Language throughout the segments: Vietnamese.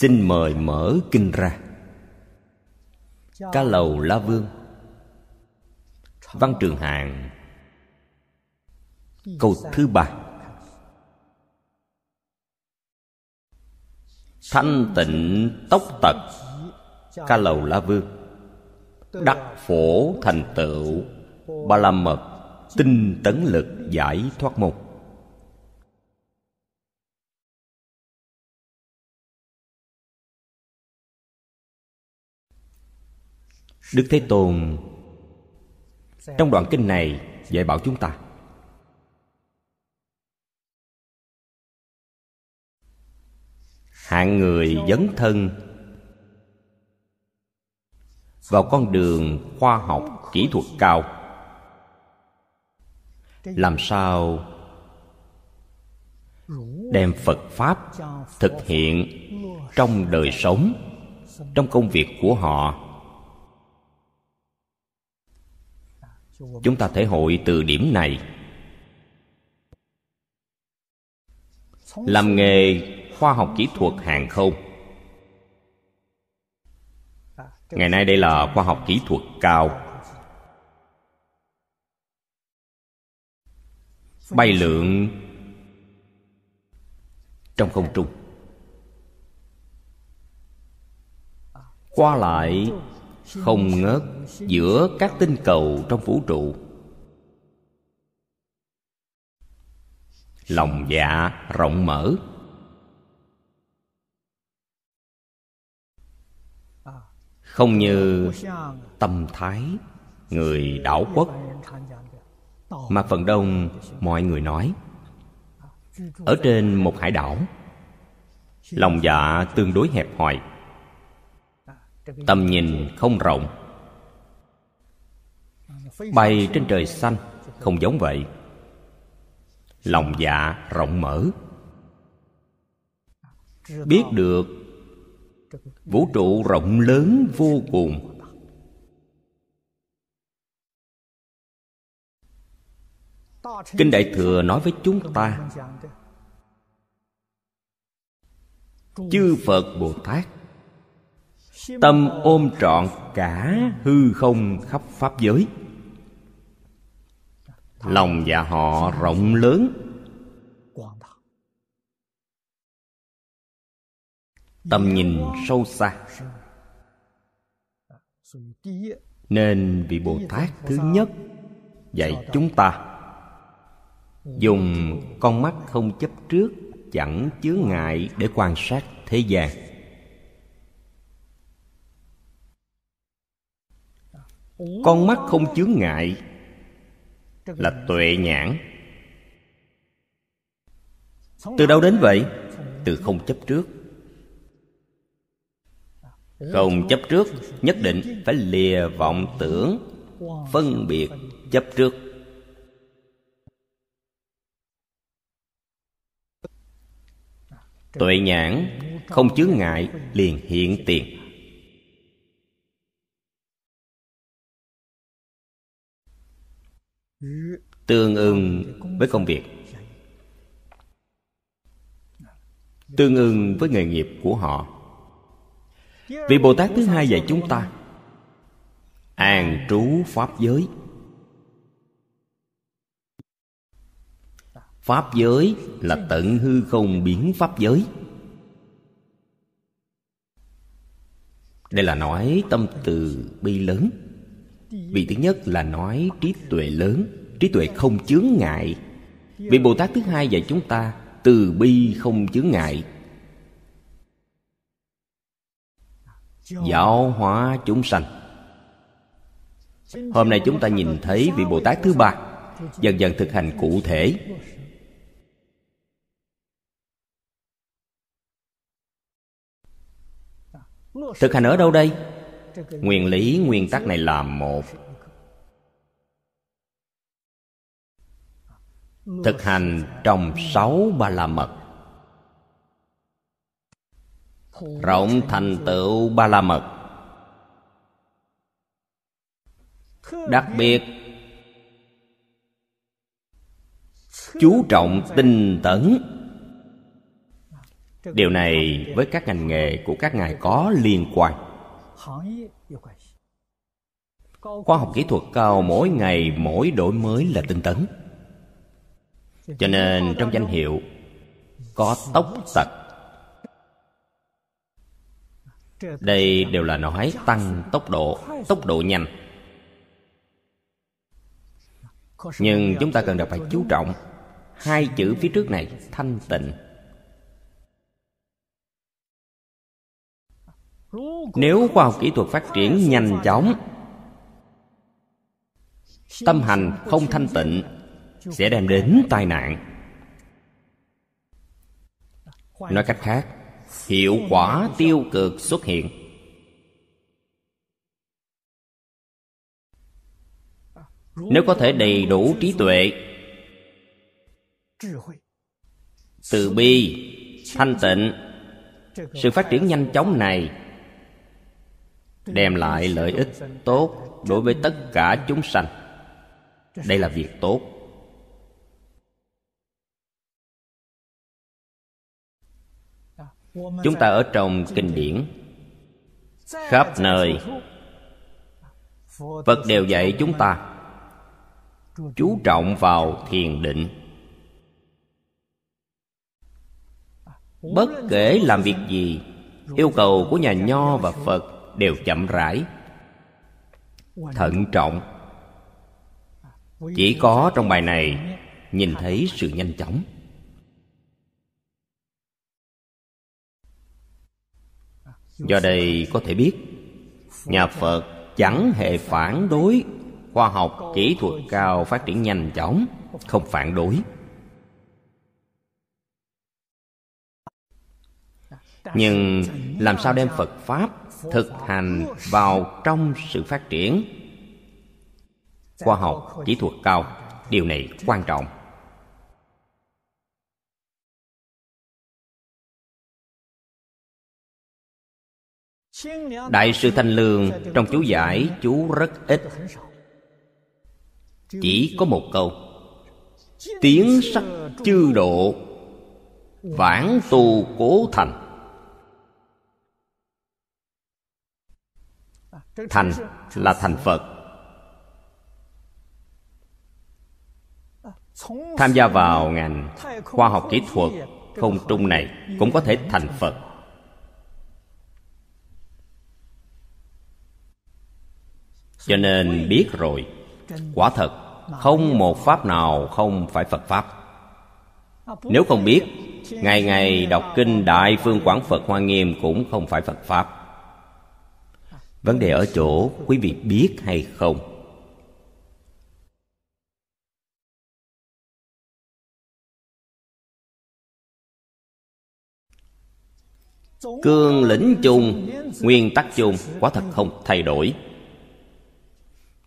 xin mời mở kinh ra. Ca lầu la vương. Văn trường hạng câu thứ ba. Thanh tịnh tốc tật. Ca lầu la vương. Đắc phổ thành tựu. Ba la mật tinh tấn lực giải thoát môn. Đức thế tôn. Trong đoạn kinh này, dạy bảo chúng ta. Hạng người dấn thân vào con đường khoa học kỹ thuật cao. Làm sao đem phật pháp thực hiện trong đời sống, trong công việc của họ? Chúng ta thể hội từ điểm này. Làm nghề khoa học kỹ thuật hàng không. Ngày nay đây là khoa học kỹ thuật cao. Bay lượn. Trong không trung. Qua lại không ngớt giữa các tinh cầu trong vũ trụ. Lòng dạ rộng mở. Không như tâm thái người đảo quốc. Mà phần đông mọi người nói, ở trên một hải đảo, lòng dạ tương đối hẹp hòi tầm nhìn không rộng. Bay trên trời xanh, không giống vậy. Lòng dạ rộng mở. Biết được, vũ trụ rộng lớn vô cùng. Kinh đại thừa nói với chúng ta, chư phật bồ tát tâm ôm trọn cả hư không khắp pháp giới. Lòng dạ họ rộng lớn. Tầm nhìn sâu xa. Nên vị bồ tát thứ nhất dạy chúng ta, dùng con mắt không chấp trước, chẳng chướng ngại để quan sát thế gian. Con mắt không chướng ngại, là tuệ nhãn. Từ đâu đến vậy? Từ không chấp trước. Không chấp trước nhất định phải lìa vọng tưởng, phân biệt chấp trước. Tuệ nhãn không chướng ngại liền hiện tiền. Tương ưng với công việc. Tương ưng với nghề nghiệp của họ. Vị bồ tát thứ hai dạy chúng ta, an trú pháp giới. Pháp giới là tận hư không biến pháp giới. Đây là nói tâm từ bi lớn vị thứ nhất là nói trí tuệ lớn, trí tuệ không chướng ngại. Vị bồ tát thứ hai dạy chúng ta, từ bi không chướng ngại. Giáo hóa chúng sanh. Hôm nay chúng ta nhìn thấy vị bồ tát thứ ba, dần dần thực hành cụ thể. Thực hành ở đâu đây? Nguyên lý nguyên tắc này là một. Thực hành trong sáu ba la mật. Rộng thành tựu ba la mật. Đặc biệt, chú trọng tinh tấn. Điều này với các ngành nghề của các ngài có liên quan khoa học kỹ thuật cao mỗi ngày, mỗi đổi mới là tinh tấn. Cho nên trong danh hiệu, có tốc tật. Đây đều là nói tăng tốc độ tốc độ nhanh. Nhưng chúng ta cần đặc phải chú trọng hai chữ phía trước này, thanh tịnh. Nếu khoa học kỹ thuật phát triển nhanh chóng, tâm hành không thanh tịnh sẽ đem đến tai nạn. Nói cách khác, hiệu quả tiêu cực xuất hiện. Nếu có thể đầy đủ trí tuệ, từ bi, thanh tịnh, sự phát triển nhanh chóng này đem lại lợi ích tốt đối với tất cả chúng sanh. Đây là việc tốt. Chúng ta ở trong kinh điển. Khắp nơi, phật đều dạy chúng ta, chú trọng vào thiền định. Bất kể làm việc gì, yêu cầu của nhà nho và phật đều chậm rãi. Thận trọng. Chỉ có trong bài này nhìn thấy sự nhanh chóng. Do đây có thể biết, nhà phật chẳng hề phản đối khoa học kỹ thuật cao phát triển nhanh chóng, không phản đối. Nhưng làm sao đem phật pháp thực hành vào trong sự phát triển. Khoa học kỹ thuật cao, điều này quan trọng. Đại sư thanh lương trong chú giải chú rất ít chỉ có một câu, tiếng sắc chư độ vãng tu cố thành. Thành là thành phật. Tham gia vào ngành khoa học kỹ thuật không trung này cũng có thể thành phật. Cho nên biết rồi, quả thật không một pháp nào không phải phật pháp. Nếu không biết, ngày ngày đọc kinh đại phương quảng phật hoa nghiêm cũng không phải phật pháp vấn đề ở chỗ quý vị biết hay không? Cương lĩnh chung, nguyên tắc chung, quả thật không thay đổi.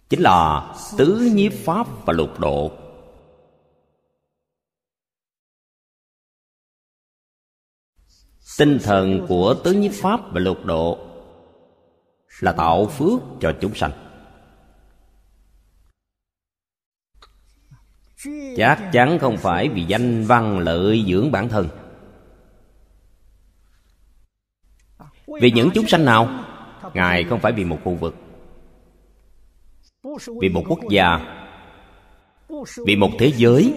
Chính là tứ nhiếp pháp và lục độ. Tinh thần của tứ nhiếp pháp và lục độ là tạo phước cho chúng sanh. Chắc chắn không phải vì danh văn lợi dưỡng bản thân. Vì những chúng sanh nào? Ngài không phải vì một khu vực. Vì một quốc gia. Vì một thế giới.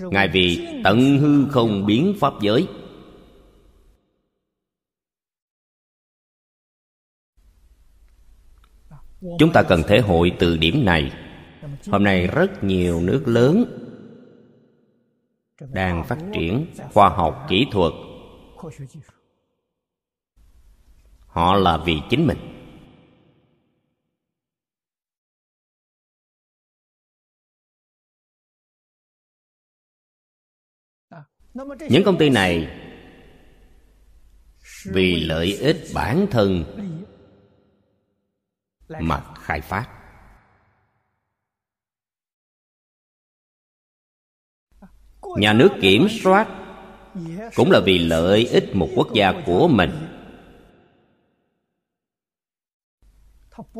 Ngài vì tận hư không biến pháp giới. Chúng ta cần thể hội từ điểm này. Hôm nay rất nhiều nước lớn đang phát triển khoa học kỹ thuật. Họ là vì chính mình. Những công ty này vì lợi ích bản thân mà khai phát. Nhà nước kiểm soát cũng là vì lợi ích một quốc gia của mình.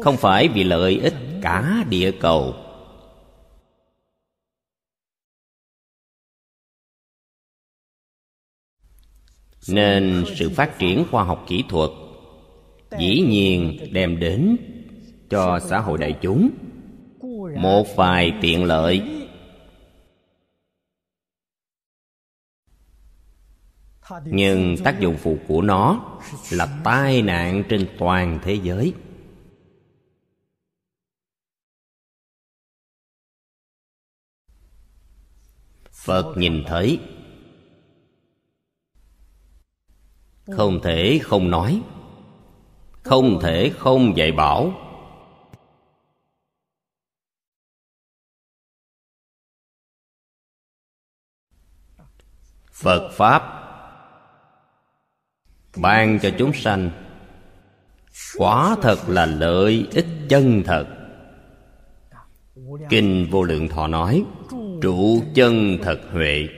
không phải vì lợi ích cả địa cầu. Nên sự phát triển khoa học kỹ thuật dĩ nhiên đem đến cho xã hội đại chúng. Một vài tiện lợi. Nhưng tác dụng phụ của nó là tai nạn trên toàn thế giới. Phật nhìn thấy. Không thể không nói. Không thể không dạy bảo. Phật pháp. Ban cho chúng sanh. Quả thật là lợi ích chân thật. Kinh vô lượng thọ nói, trụ chân thật huệ.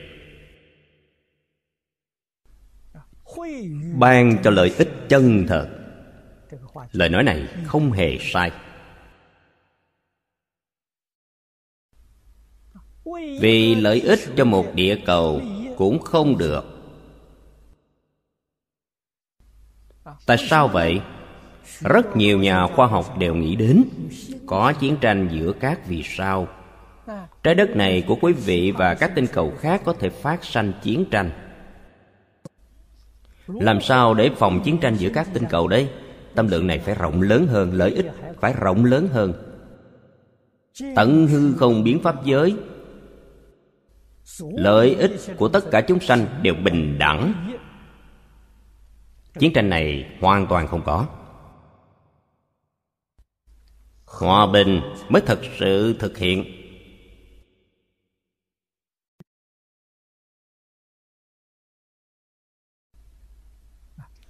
Ban cho lợi ích chân thật. Lời nói này không hề sai. Vì lợi ích cho một địa cầu cũng không được. Tại sao vậy? Rất nhiều nhà khoa học đều nghĩ đến có chiến tranh giữa các vì sao. Trái đất này của quý vị và các tinh cầu khác có thể phát sanh chiến tranh. Làm sao để phòng chiến tranh giữa các tinh cầu đây? Tâm lượng này phải rộng lớn hơn, lợi ích phải rộng lớn hơn. Tận hư không biến pháp giới lợi ích của tất cả chúng sanh đều bình đẳng. Chiến tranh này hoàn toàn không có. Hòa bình mới thật sự thực hiện.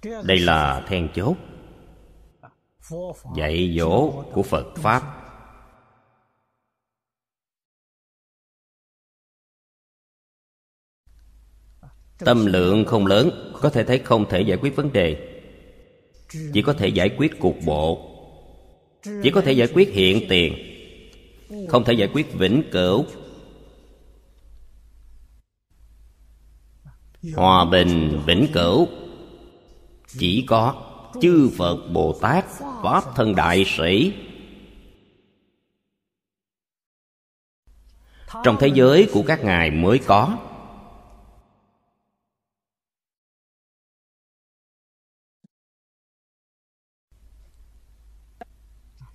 Đây là then chốt. Dạy dỗ của phật pháp. Tâm lượng không lớn, có thể thấy không thể giải quyết vấn đề. Chỉ có thể giải quyết cục bộ. Chỉ có thể giải quyết hiện tiền. Không thể giải quyết vĩnh cửu. Hòa bình vĩnh cửu. Chỉ có chư phật bồ tát, pháp thân đại sĩ. Trong thế giới của các ngài mới có.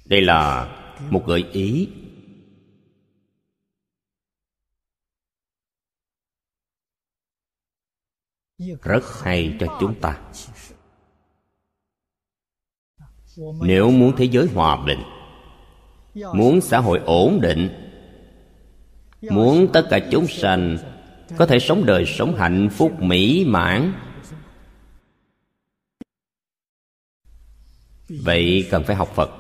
Đây là một gợi ý. Rất hay cho chúng ta. Nếu muốn thế giới hòa bình, muốn xã hội ổn định, muốn tất cả chúng sanh có thể sống đời sống hạnh phúc mỹ mãn, vậy cần phải học phật.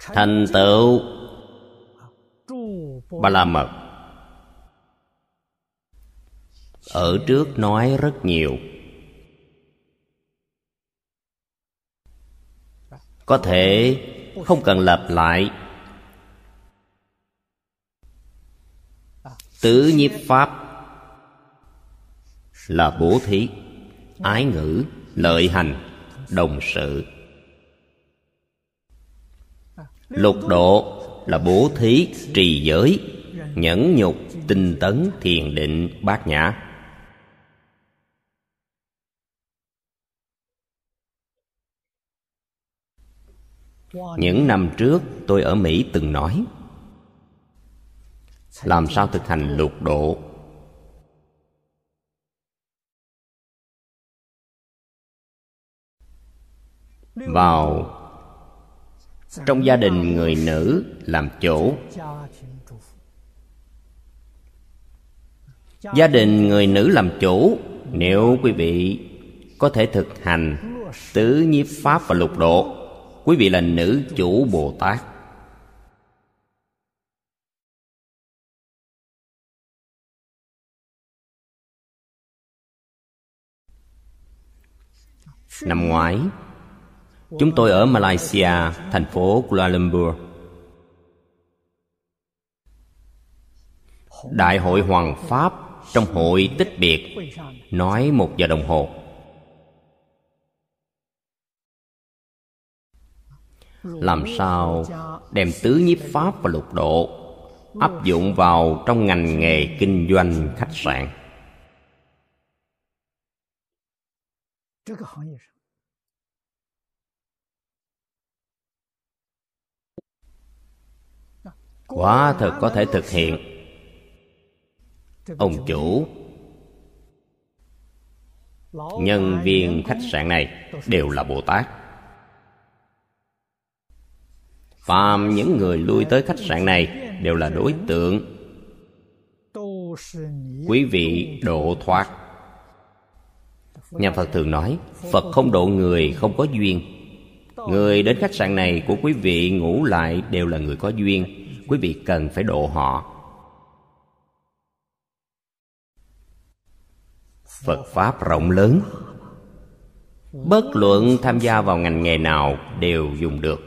Thành tựu. Ba la mật ở trước nói rất nhiều. Có thể không cần lặp lại. Tứ nhiếp pháp là bố thí, ái ngữ, lợi hành, đồng sự lục độ là bố thí trì giới, nhẫn nhục tinh tấn thiền định bát nhã. Những năm trước, tôi ở mỹ từng nói, làm sao thực hành lục độ? Vào trong gia đình người nữ làm chủ. Gia đình người nữ làm chủ, nếu quý vị có thể thực hành tứ nhiếp pháp và lục độ, quý vị là nữ chủ bồ tát. Năm ngoái chúng tôi ở malaysia, thành phố kuala lumpur. Đại hội hoàng pháp trong hội tích biệt, nói một giờ đồng hồ. Làm sao đem tứ nhiếp pháp và lục độ áp dụng vào trong ngành nghề kinh doanh khách sạn? Quả thật có thể thực hiện. Ông chủ. Nhân viên khách sạn này đều là bồ tát. Phàm những người lui tới khách sạn này đều là đối tượng. Quý vị độ thoát. Nhà phật thường nói, phật không độ người không có duyên. Người đến khách sạn này của quý vị ngủ lại đều là người có duyên quý vị cần phải độ họ. Phật pháp rộng lớn. Bất luận tham gia vào ngành nghề nào đều dùng được.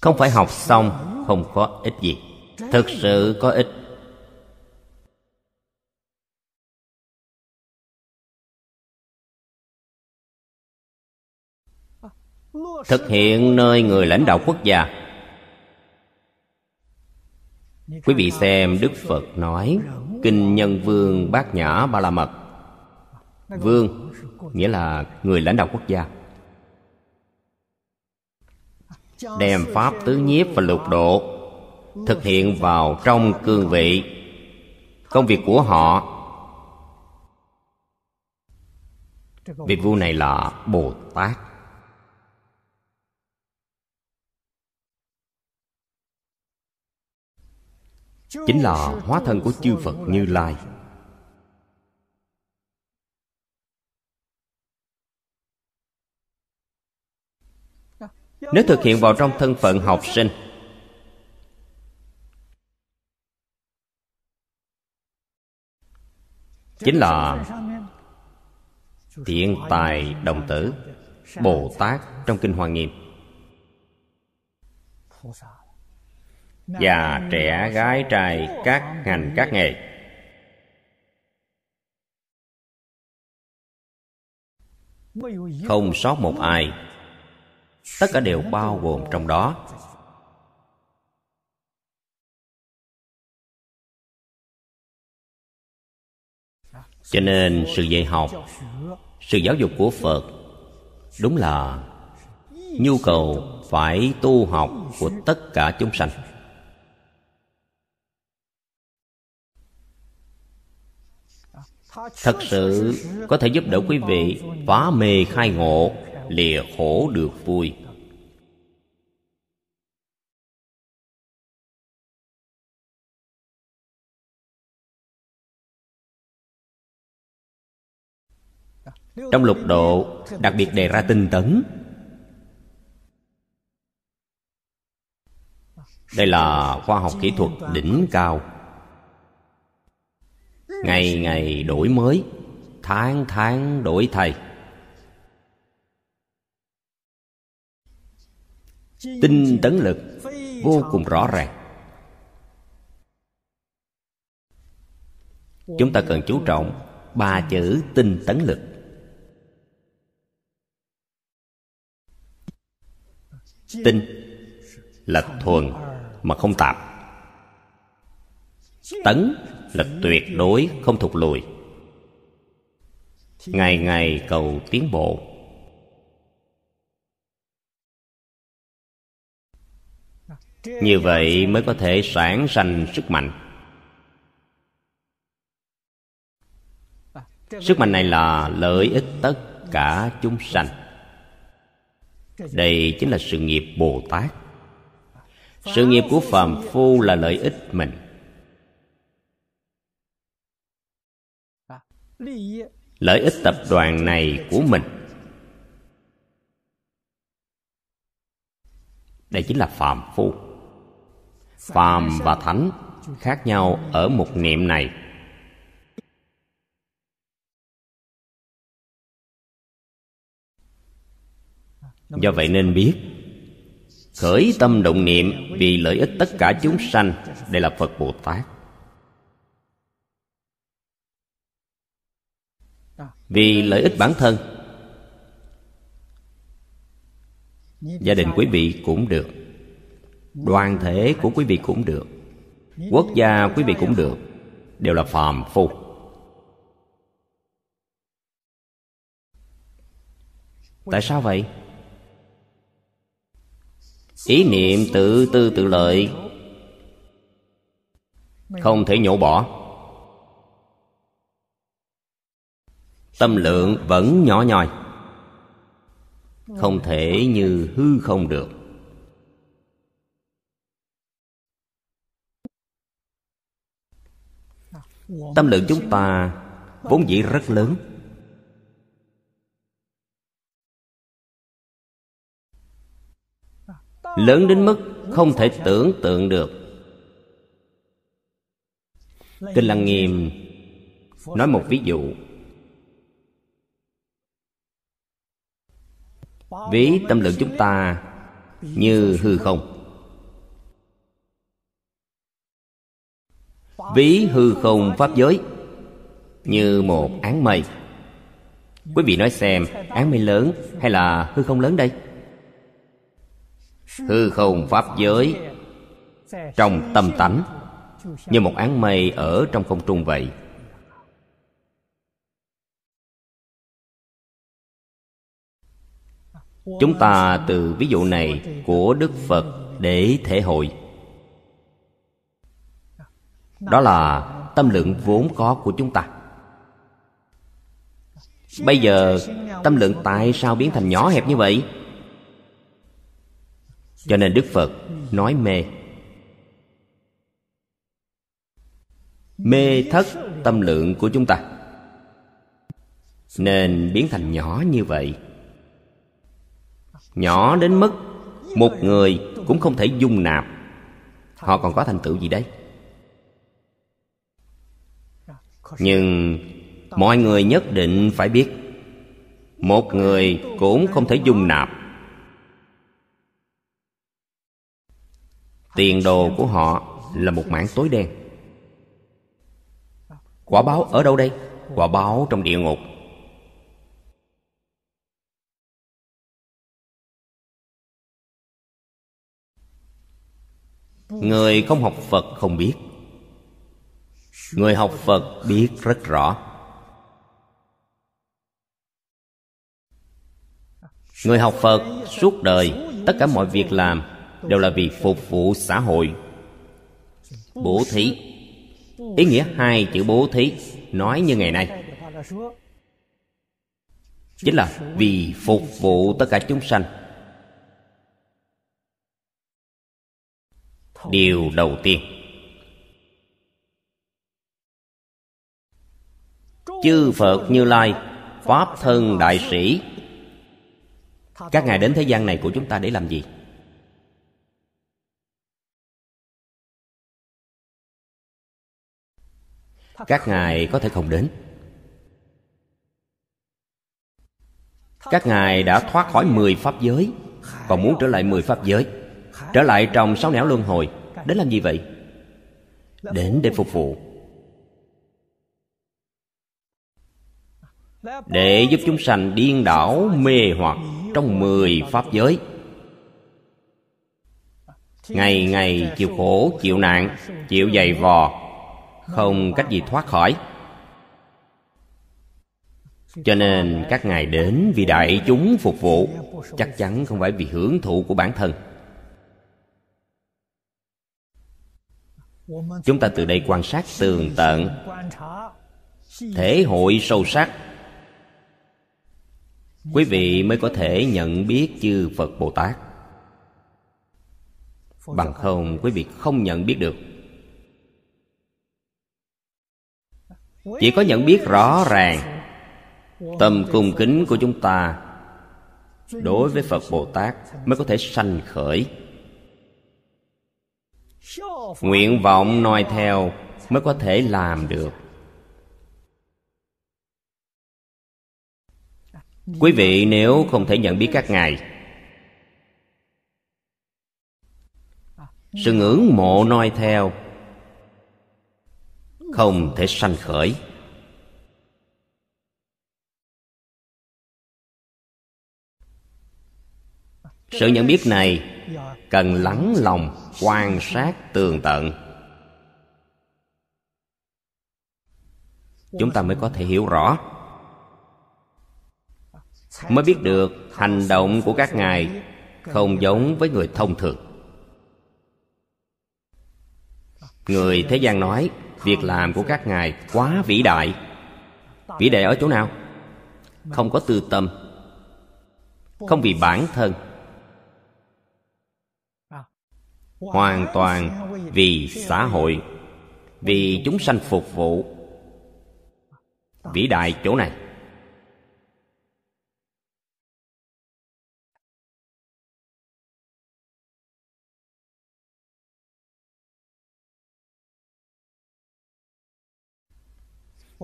Không phải học xong, không có ích gì. Thực sự có ích thực hiện nơi người lãnh đạo quốc gia. Quý vị xem đức phật nói, kinh nhân vương bát nhã ba la mật. Vương nghĩa là người lãnh đạo quốc gia. Đem pháp tứ nhiếp và lục độ thực hiện vào trong cương vị công việc của họ. Vị vua này là bồ tát. Chính là hóa thân của chư phật như lai. Nếu thực hiện vào trong thân phận học sinh, chính là thiện tài đồng tử bồ tát trong kinh hoa nghiêm già trẻ gái trai các ngành các nghề. Không sót một ai. Tất cả đều bao gồm trong đó. Cho nên sự dạy học, sự giáo dục của phật đúng là nhu cầu phải tu học của tất cả chúng sanh. Thật sự có thể giúp đỡ quý vị phá mê khai ngộ, lìa khổ được vui. Trong lục độ, đặc biệt đề ra tinh tấn. Đây là khoa học kỹ thuật đỉnh cao ngày ngày đổi mới, tháng tháng đổi thay. Tinh tấn lực vô cùng rõ ràng. Chúng ta cần chú trọng ba chữ tinh tấn lực. Tinh là thuần mà không tạp. Tấn là tuyệt đối không thụt lùi. Ngày ngày cầu tiến bộ. Như vậy mới có thể sản sanh sức mạnh. Sức mạnh này là lợi ích tất cả chúng sanh. Đây chính là sự nghiệp bồ tát. Sự nghiệp của phàm phu là lợi ích mình. Lợi ích tập đoàn này của mình. Đây chính là phàm phu. Phàm và thánh khác nhau ở một niệm này. Do vậy nên biết, khởi tâm động niệm vì lợi ích tất cả chúng sanh. Đây là phật bồ tát. Vì lợi ích bản thân. Gia đình quý vị cũng được, đoàn thể của quý vị cũng được, quốc gia quý vị cũng được, đều là phàm phu. Tại sao vậy? Ý niệm tự tư tự lợi không thể nhổ bỏ. Tâm lượng vẫn nhỏ nhoi không thể như hư không được. Tâm lượng chúng ta vốn dĩ rất lớn. Lớn đến mức không thể tưởng tượng được. Kinh lăng nghiêm nói một ví dụ. Ví tâm lượng chúng ta như hư không. Ví hư không pháp giới như một án mây. Quý vị nói xem án mây lớn hay là hư không lớn đây? Hư không pháp giới trong tâm tánh như một án mây ở trong không trung vậy. Chúng ta từ ví dụ này của đức phật để thể hội. Đó là tâm lượng vốn có của chúng ta. Bây giờ tâm lượng tại sao biến thành nhỏ hẹp như vậy? Cho nên đức phật nói mê. Mê thất tâm lượng của chúng ta. Nên biến thành nhỏ như vậy nhỏ đến mức một người cũng không thể dung nạp. Họ còn có thành tựu gì đấy nhưng mọi người nhất định phải biết, một người cũng không thể dung nạp. Tiền đồ của họ là một mảng tối đen. Quả báo ở đâu đây? Quả báo trong địa ngục. Người không học phật không biết. Người học phật biết rất rõ. Người học phật suốt đời, tất cả mọi việc làm đều là vì phục vụ xã hội. Bố thí. Ý nghĩa hai chữ bố thí nói như ngày nay. Chính là vì phục vụ tất cả chúng sanh. Điều đầu tiên. Chư phật như lai, pháp thân đại sĩ. Các ngài đến thế gian này của chúng ta để làm gì? Các ngài có thể không đến. Các ngài đã thoát khỏi mười pháp giới, còn muốn trở lại mười pháp giới. Trở lại trong sáu nẻo luân hồi đến làm gì vậy? Đến để phục vụ. Để giúp chúng sanh điên đảo, mê hoặc trong mười pháp giới. Ngày ngày, chịu khổ, chịu nạn, chịu dày vò, không cách gì thoát khỏi. Cho nên các ngài đến vì đại chúng phục vụ, chắc chắn không phải vì hưởng thụ của bản thân. Chúng ta từ đây quan sát tường tận, thể hội sâu sắc. Quý vị mới có thể nhận biết chư phật bồ tát. Bằng không, quý vị không nhận biết được. Chỉ có nhận biết rõ ràng tâm cung kính của chúng ta đối với phật bồ tát mới có thể sanh khởi nguyện vọng noi theo mới có thể làm được. Quý vị nếu không thể nhận biết các ngài, sự ngưỡng mộ noi theo không thể sanh khởi. Sự nhận biết này cần lắng lòng, quan sát tường tận. Chúng ta mới có thể hiểu rõ. Mới biết được hành động của các ngài không giống với người thông thường. Người thế gian nói, việc làm của các ngài quá vĩ đại. Vĩ đại ở chỗ nào? Không có tư tâm. Không vì bản thân. Hoàn toàn vì xã hội, vì chúng sanh phục vụ vĩ đại chỗ này.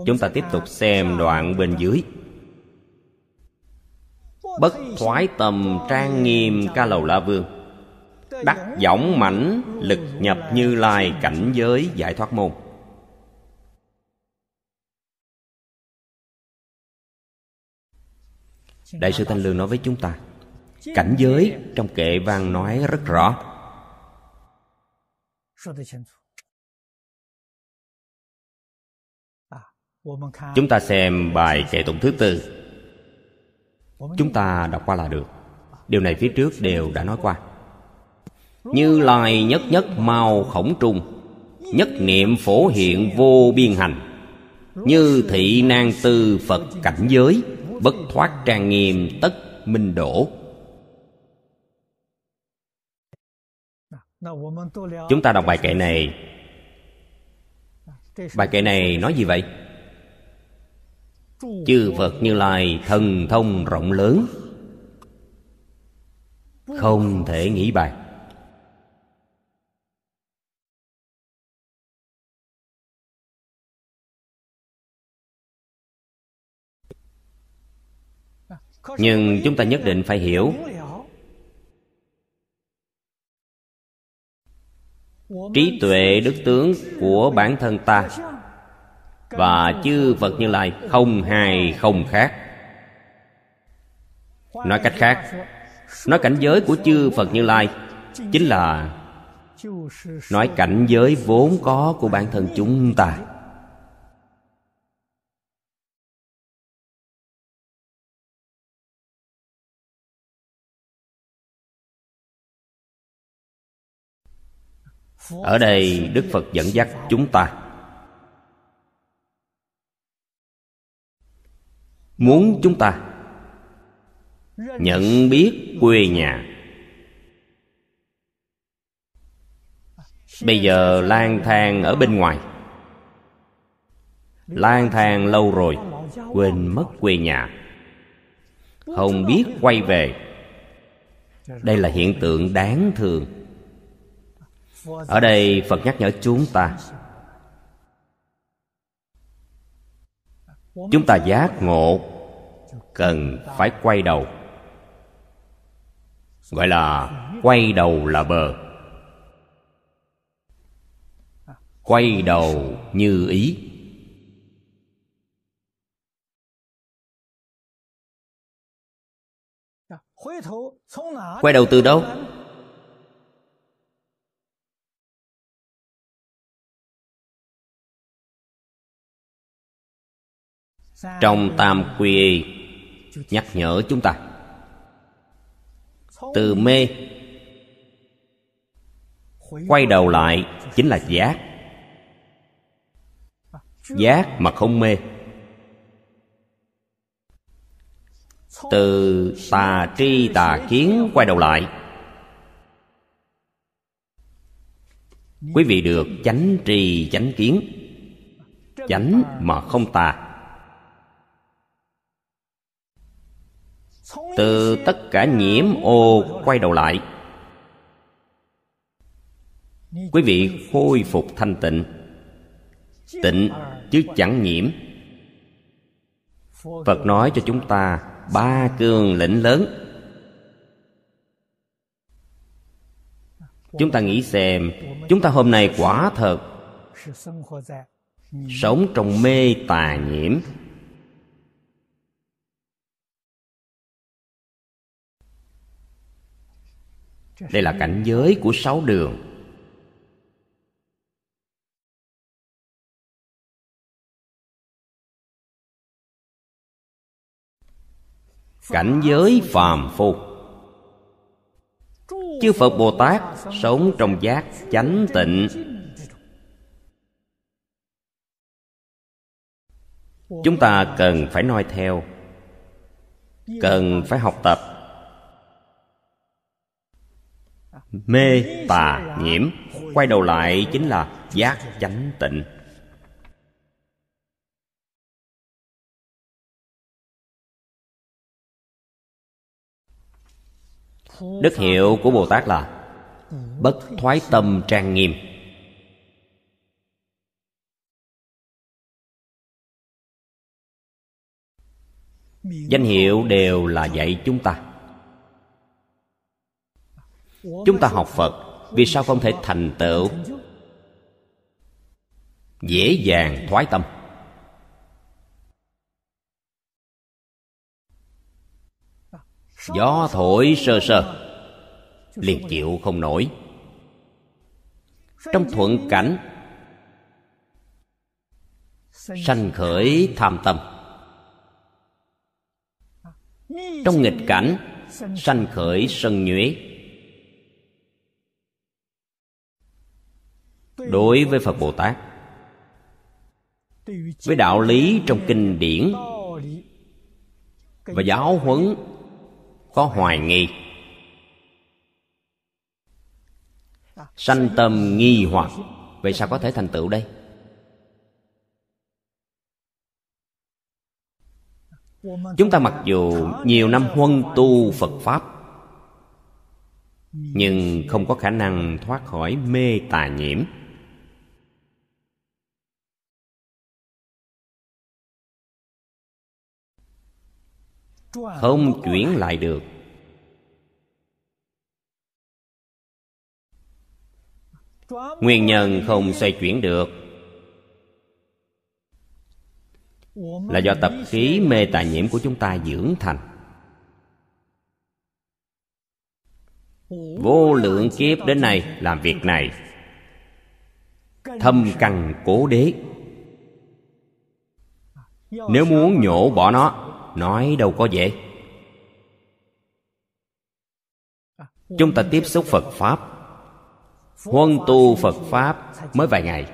Chúng ta tiếp tục xem đoạn bên dưới. Bất thoái tầm trang nghiêm ca lầu la vương đắc võng mãnh, lực nhập như lai cảnh giới, giải thoát môn. Đại sư thanh lương nói với chúng ta, cảnh giới trong kệ văn nói rất rõ. Chúng ta xem bài kệ tụng thứ tư. Chúng ta đọc qua là được. Điều này phía trước đều đã nói qua như loài nhất nhất mau khổng trung, nhất niệm phổ hiện vô biên hành. Như thị nan tư phật cảnh giới, bất thoát trang nghiêm tất minh đổ. Chúng ta đọc bài kệ này. Bài kệ này nói gì vậy? Chư phật như lai thần thông rộng lớn. Không thể nghĩ bàn nhưng chúng ta nhất định phải hiểu. Trí tuệ đức tướng của bản thân ta và chư phật như lai không hai không khác. Nói cách khác, nói cảnh giới của chư phật như lai chính là nói cảnh giới vốn có của bản thân chúng ta. Ở đây đức phật dẫn dắt chúng ta. Muốn chúng ta nhận biết quê nhà. Bây giờ lang thang ở bên ngoài. Lang thang lâu rồi, quên mất quê nhà. Không biết quay về. Đây là hiện tượng đáng thường ở đây phật nhắc nhở chúng ta. Chúng ta giác ngộ cần phải quay đầu. Gọi là quay đầu là bờ. Quay đầu như ý. Quay đầu từ đâu? Trong tam quy nhắc nhở chúng ta. Từ mê, quay đầu lại chính là giác. Giác mà không mê. Từ tà tri tà kiến quay đầu lại. Quý vị được chánh trì chánh kiến. Chánh mà không tà. Từ tất cả nhiễm ô quay đầu lại. Quý vị khôi phục thanh tịnh. Tịnh chứ chẳng nhiễm. Phật nói cho chúng ta ba cương lĩnh lớn. Chúng ta nghĩ xem, chúng ta hôm nay quả thật sống trong mê tà nhiễm. Đây là cảnh giới của sáu đường. Cảnh giới phàm phu. Chư phật bồ tát sống trong giác chánh tịnh. Chúng ta cần phải noi theo. Cần phải học tập. Mê tà nhiễm. Quay đầu lại chính là giác chánh tịnh. Đức hiệu của bồ tát là bất thoái tâm trang nghiêm. Danh hiệu đều là dạy chúng ta chúng ta học phật, vì sao không thể thành tựu? Dễ dàng thoái tâm. Gió thổi sơ sơ, liền chịu không nổi. Trong thuận cảnh, sanh khởi tham tâm. Trong nghịch cảnh, sanh khởi sân nhuế. Đối với phật bồ tát. Với đạo lý trong kinh điển và giáo huấn có hoài nghi. Sanh tâm nghi hoặc, vậy sao có thể thành tựu đây? Chúng ta mặc dù nhiều năm huân tu phật pháp, nhưng không có khả năng thoát khỏi mê tà nhiễm. Không chuyển lại được. Nguyên nhân không xoay chuyển được là do tập khí mê tà nhiễm của chúng ta dưỡng thành. Vô lượng kiếp đến nay làm việc này, thâm căn cố đế. Nếu muốn nhổ bỏ nó nói đâu có dễ. Chúng ta tiếp xúc phật pháp. Huân tu phật pháp mới vài ngày.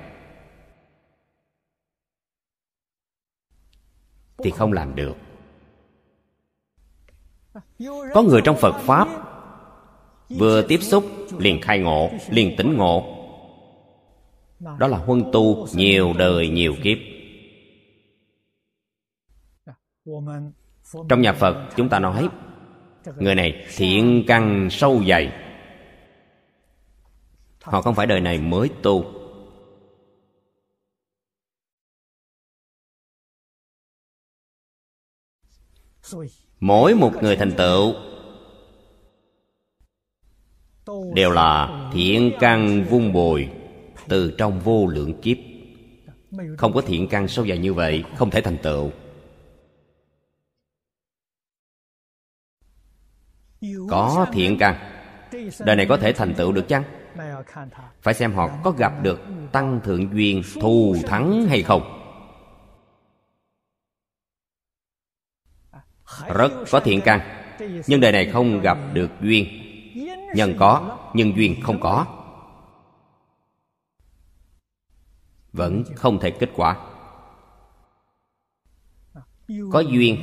Thì không làm được. Có người trong phật pháp vừa tiếp xúc, liền khai ngộ, liền tỉnh ngộ. Đó là huân tu nhiều đời nhiều kiếp trong nhà phật, chúng ta nói, người này thiện căn sâu dày. Họ không phải đời này mới tu. Mỗi một người thành tựu đều là thiện căn vun bồi từ trong vô lượng kiếp. Không có thiện căn sâu dài như vậy, không thể thành tựu. Có thiện căn. Đời này có thể thành tựu được chăng? Phải xem họ có gặp được tăng thượng duyên thù thắng hay không. Rất có thiện căn, nhưng đời này không gặp được duyên. Nhân có, nhưng duyên không có. Vẫn không thể kết quả. Có duyên,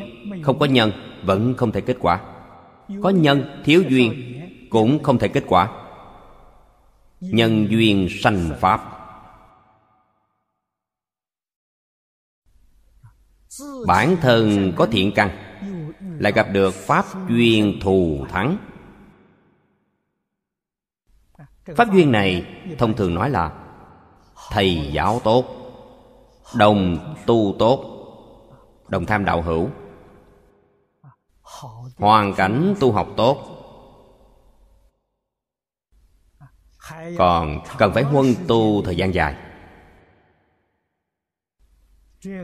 không có nhân, vẫn không thể kết quả có nhân thiếu duyên cũng không thể kết quả. Nhân duyên sanh pháp. Bản thân có thiện căn, lại gặp được pháp duyên thù thắng. Pháp duyên này thông thường nói là thầy giáo tốt, đồng tu tốt, đồng tham đạo hữu hoàn cảnh tu học tốt. Còn cần phải huân tu thời gian dài.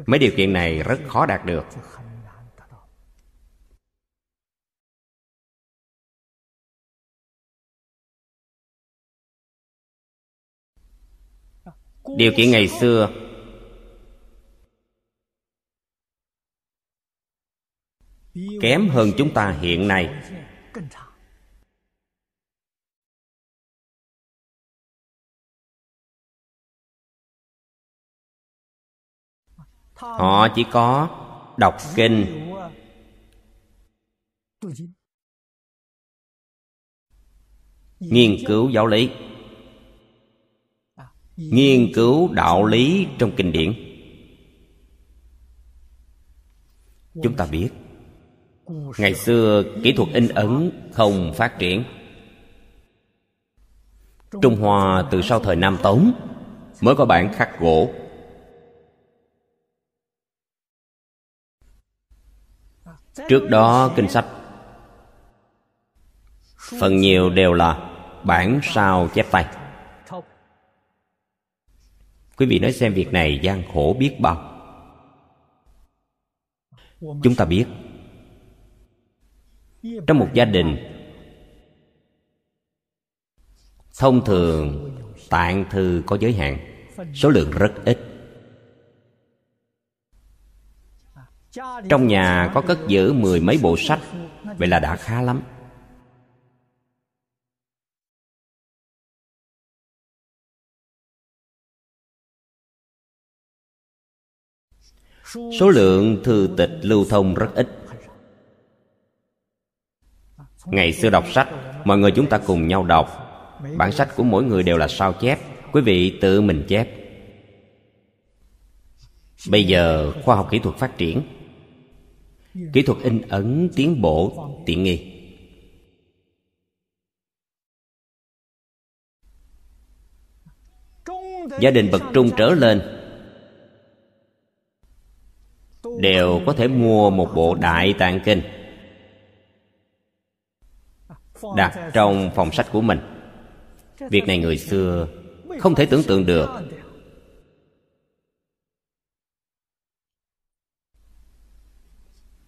Mấy điều kiện này rất khó đạt được. Điều kiện ngày xưa kém hơn chúng ta hiện nay. Họ chỉ có đọc kinh. Nghiên cứu giáo lý. Nghiên cứu đạo lý trong kinh điển. Chúng ta biết ngày xưa, kỹ thuật in ấn không phát triển. Trung hoa từ sau thời nam tống mới có bản khắc gỗ. Trước đó, kinh sách phần nhiều đều là bản sao chép tay. Quý vị nói xem việc này gian khổ biết bao. Chúng ta biết trong một gia đình, thông thường, tạng thư có giới hạn, số lượng rất ít. Trong nhà có cất giữ mười mấy bộ sách, vậy là đã khá lắm. Số lượng thư tịch lưu thông rất ít ngày xưa đọc sách, mọi người chúng ta cùng nhau đọc. Bản sách của mỗi người đều là sao chép. Quý vị tự mình chép. Bây giờ, khoa học kỹ thuật phát triển. Kỹ thuật in ấn, tiến bộ, tiện nghi. Gia đình bậc trung trở lên. Đều có thể mua một bộ đại tạng kinh đặt trong phòng sách của mình. Việc này người xưa không thể tưởng tượng được.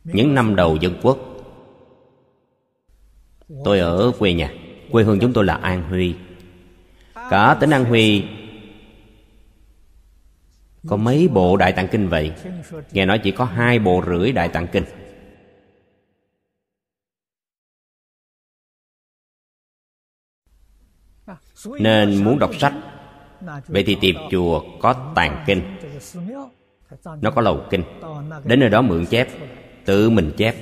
Những năm đầu dân quốc, tôi ở quê nhà, quê hương chúng tôi là an huy. Cả tỉnh an huy có mấy bộ đại tạng kinh vậy? Nghe nói chỉ có hai bộ rưỡi đại tạng kinh. Nên muốn đọc sách. Vậy thì tìm chùa có tàng kinh. Nó có lầu kinh. Đến nơi đó mượn chép, tự mình chép.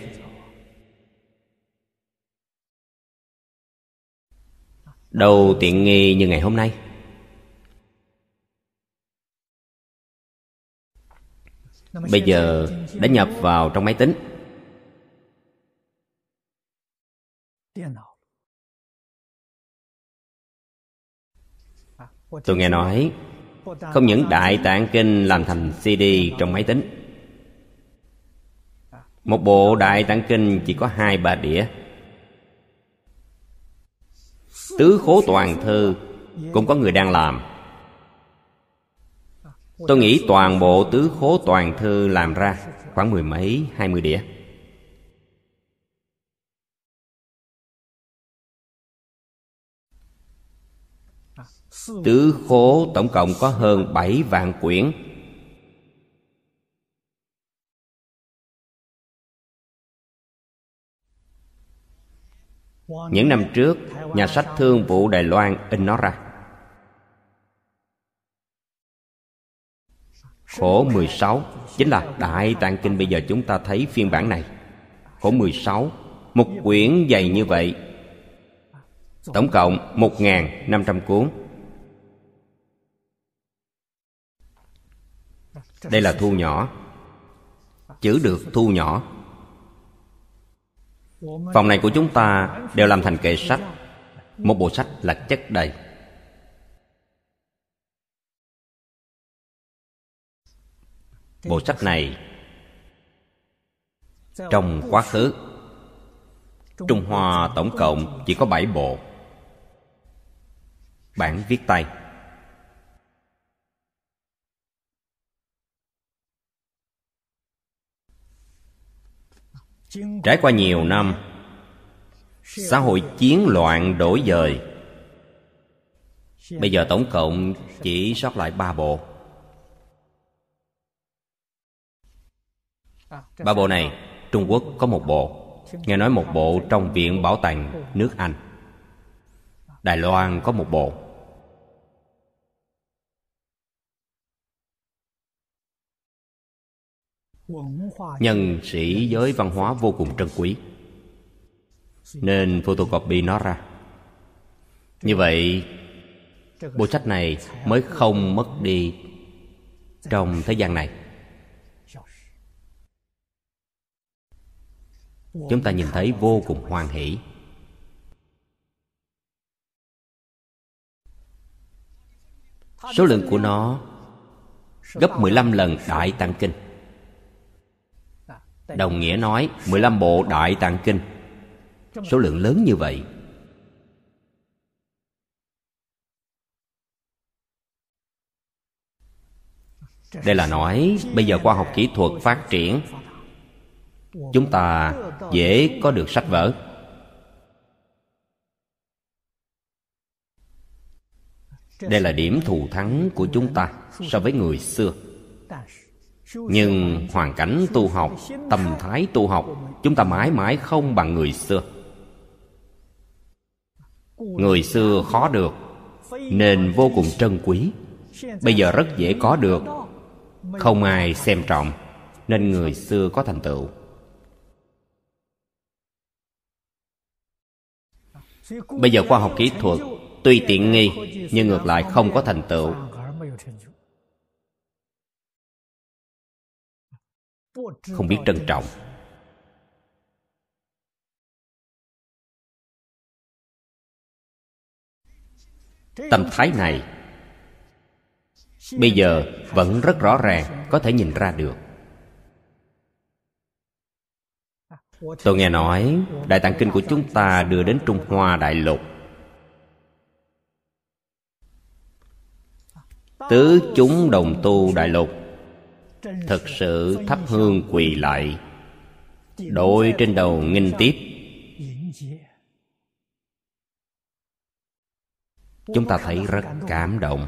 Đâu tiện nghi như ngày hôm nay. Bây giờ đã nhập vào trong máy tính. Tôi nghe nói, không những đại tạng kinh làm thành cd trong máy tính, một bộ đại tạng kinh chỉ có hai ba đĩa. Tứ khố toàn thư cũng có người đang làm. Tôi nghĩ toàn bộ tứ khố toàn thư làm ra khoảng mười mấy, hai mươi đĩa. Tứ khố tổng cộng có hơn 7 vạn quyển. Những năm trước, Nhà sách Thương vụ Đài Loan in nó ra. Khổ 16 Chính là Đại Tạng Kinh. Bây giờ chúng ta thấy phiên bản này. Khổ 16 Một quyển dày như vậy. Tổng cộng 1.500 cuốn. Đây là thu nhỏ. Chữ được thu nhỏ. Phòng này của chúng ta đều làm thành kệ sách. Một bộ sách là chất đầy. Bộ sách này trong quá khứ trung hoa tổng cộng chỉ có bảy bộ. Bản viết tay trải qua nhiều năm, xã hội chiến loạn đổi dời. Bây giờ tổng cộng chỉ sót lại ba bộ. Ba bộ này, trung quốc có một bộ. Nghe nói một bộ trong viện bảo tàng nước anh. Đài loan có một bộ. Nhân sĩ giới văn hóa vô cùng trân quý. Nên photocopy nó ra. Như vậy, bộ sách này mới không mất đi trong thế gian này. Chúng ta nhìn thấy vô cùng hoan hỷ. Số lượng của nó gấp 15 lần Đại Tạng Kinh. Đồng nghĩa nói 15 bộ Đại Tạng Kinh. Số lượng lớn như vậy. Đây là nói, bây giờ khoa học kỹ thuật phát triển. Chúng ta dễ có được sách vở. Đây là điểm thù thắng của chúng ta so với người xưa nhưng hoàn cảnh tu học, tâm thái tu học, chúng ta mãi mãi không bằng người xưa. Người xưa khó được, nên vô cùng trân quý. Bây giờ rất dễ có được, không ai xem trọng, nên người xưa có thành tựu. Bây giờ khoa học kỹ thuật tuy tiện nghi, nhưng ngược lại không có thành tựu. Không biết trân trọng. Tâm thái này bây giờ vẫn rất rõ ràng, có thể nhìn ra được. Tôi nghe nói đại tạng kinh của chúng ta đưa đến trung hoa đại lục. Tứ chúng đồng tu đại lục thực sự thắp hương quỳ lại. Đội trên đầu nghinh tiếp. Chúng ta thấy rất cảm động.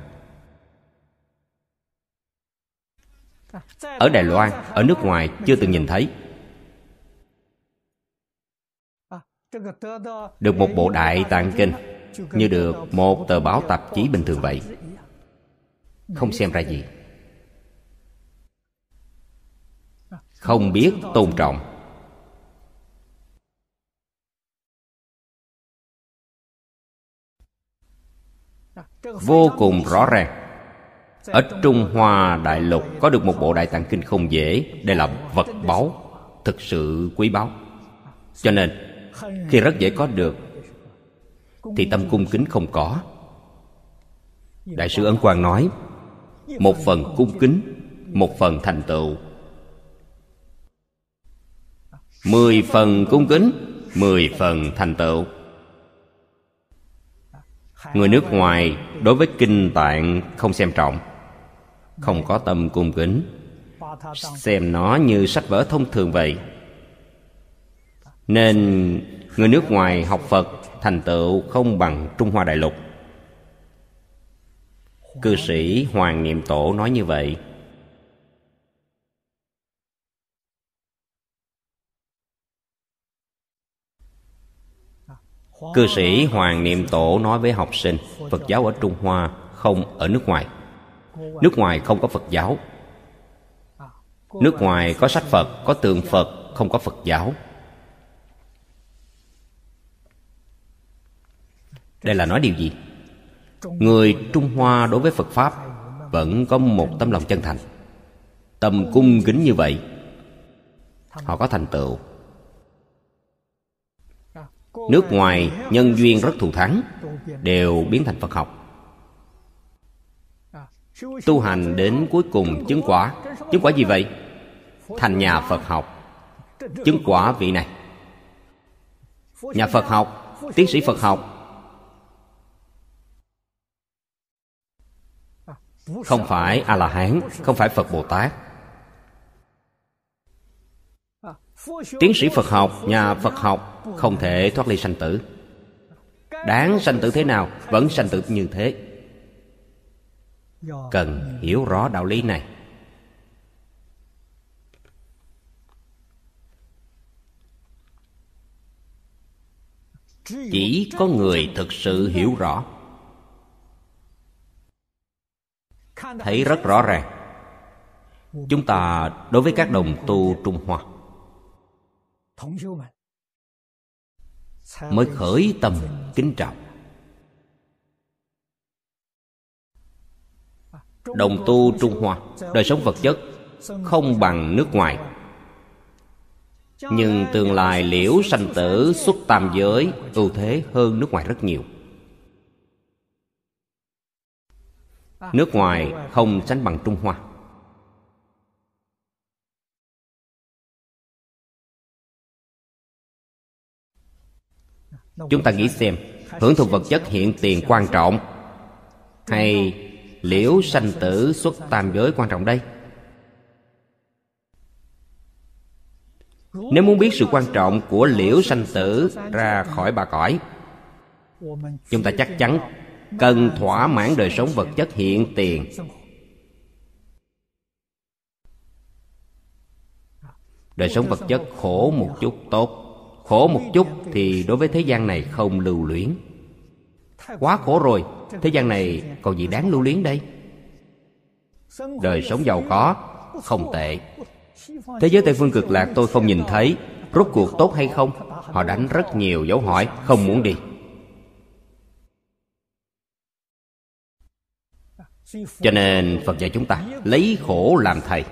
Ở đài loan, ở nước ngoài chưa từng nhìn thấy. Được một bộ đại tạng kinh như được một tờ báo tạp chí bình thường vậy. Không xem ra gì. Không biết tôn trọng. Vô cùng rõ ràng. Ở trung hoa đại lục có được một bộ đại tạng kinh không dễ, đây là vật báu, thực sự quý báu. Cho nên, khi rất dễ có được, thì tâm cung kính không có. Đại sư ấn quang nói, một phần cung kính, một phần thành tựu mười phần cung kính, mười phần thành tựu. Người nước ngoài đối với kinh tạng không xem trọng, không có tâm cung kính. Xem nó như sách vở thông thường vậy. Nên người nước ngoài học phật thành tựu không bằng trung hoa đại lục. Cư sĩ hoàng niệm tổ nói như vậy. Cư sĩ hoàng niệm tổ nói với học sinh, phật giáo ở trung hoa, không ở nước ngoài. Nước ngoài không có phật giáo. Nước ngoài có sách phật, có tượng phật, không có phật giáo. Đây là nói điều gì? Người trung hoa đối với phật pháp vẫn có một tấm lòng chân thành. Tâm cung kính như vậy, họ có thành tựu nước ngoài nhân duyên rất thù thắng, đều biến thành phật học. Tu hành đến cuối cùng chứng quả. Chứng quả gì vậy? Thành nhà phật học. Chứng quả vị này. Nhà phật học, tiến sĩ phật học. Không phải a la hán, không phải phật bồ tát. Tiến sĩ phật học, nhà phật học, không thể thoát ly sanh tử. Đáng sanh tử thế nào, vẫn sanh tử như thế. Cần hiểu rõ đạo lý này. Chỉ có người thực sự hiểu rõ. Thấy rất rõ ràng. Chúng ta đối với các đồng tu trung hoa mới khởi tâm kính trọng. Đồng tu trung hoa, đời sống vật chất, không bằng nước ngoài. Nhưng tương lai liễu sanh tử xuất tam giới, ưu thế hơn nước ngoài rất nhiều. Nước ngoài không sánh bằng trung hoa. Chúng ta nghĩ xem, hưởng thụ vật chất hiện tiền quan trọng hay liễu sanh tử xuất tam giới quan trọng đây? Nếu muốn biết sự quan trọng của liễu sanh tử ra khỏi bà cõi, chúng ta chắc chắn cần thỏa mãn đời sống vật chất hiện tiền. Đời sống vật chất khổ một chút tốt khổ một chút thì đối với thế gian này không lưu luyến. Quá khổ rồi, thế gian này còn gì đáng lưu luyến đây? Đời sống giàu có, không tệ. Thế giới tây phương cực lạc tôi không nhìn thấy, rốt cuộc tốt hay không? Họ đánh rất nhiều dấu hỏi, không muốn đi. Cho nên phật dạy chúng ta, lấy khổ làm thầy.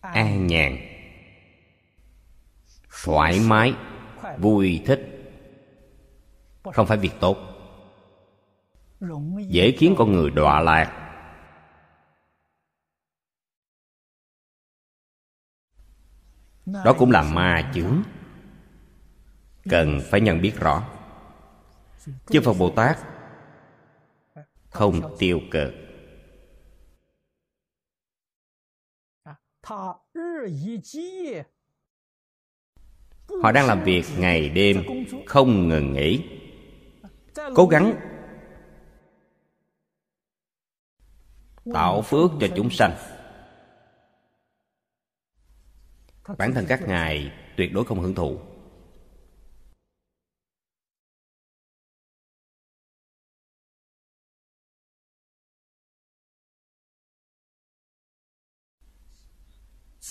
An nhàn. Thoải mái, vui thích. Không phải việc tốt. Dễ khiến con người đọa lạc. Đó cũng là ma chướng. Cần phải nhận biết rõ. Chư phật bồ tát không tiêu cực. Họ đang làm việc ngày đêm, không ngừng nghỉ. Cố gắng tạo phước cho chúng sanh. Bản thân các ngài tuyệt đối không hưởng thụ.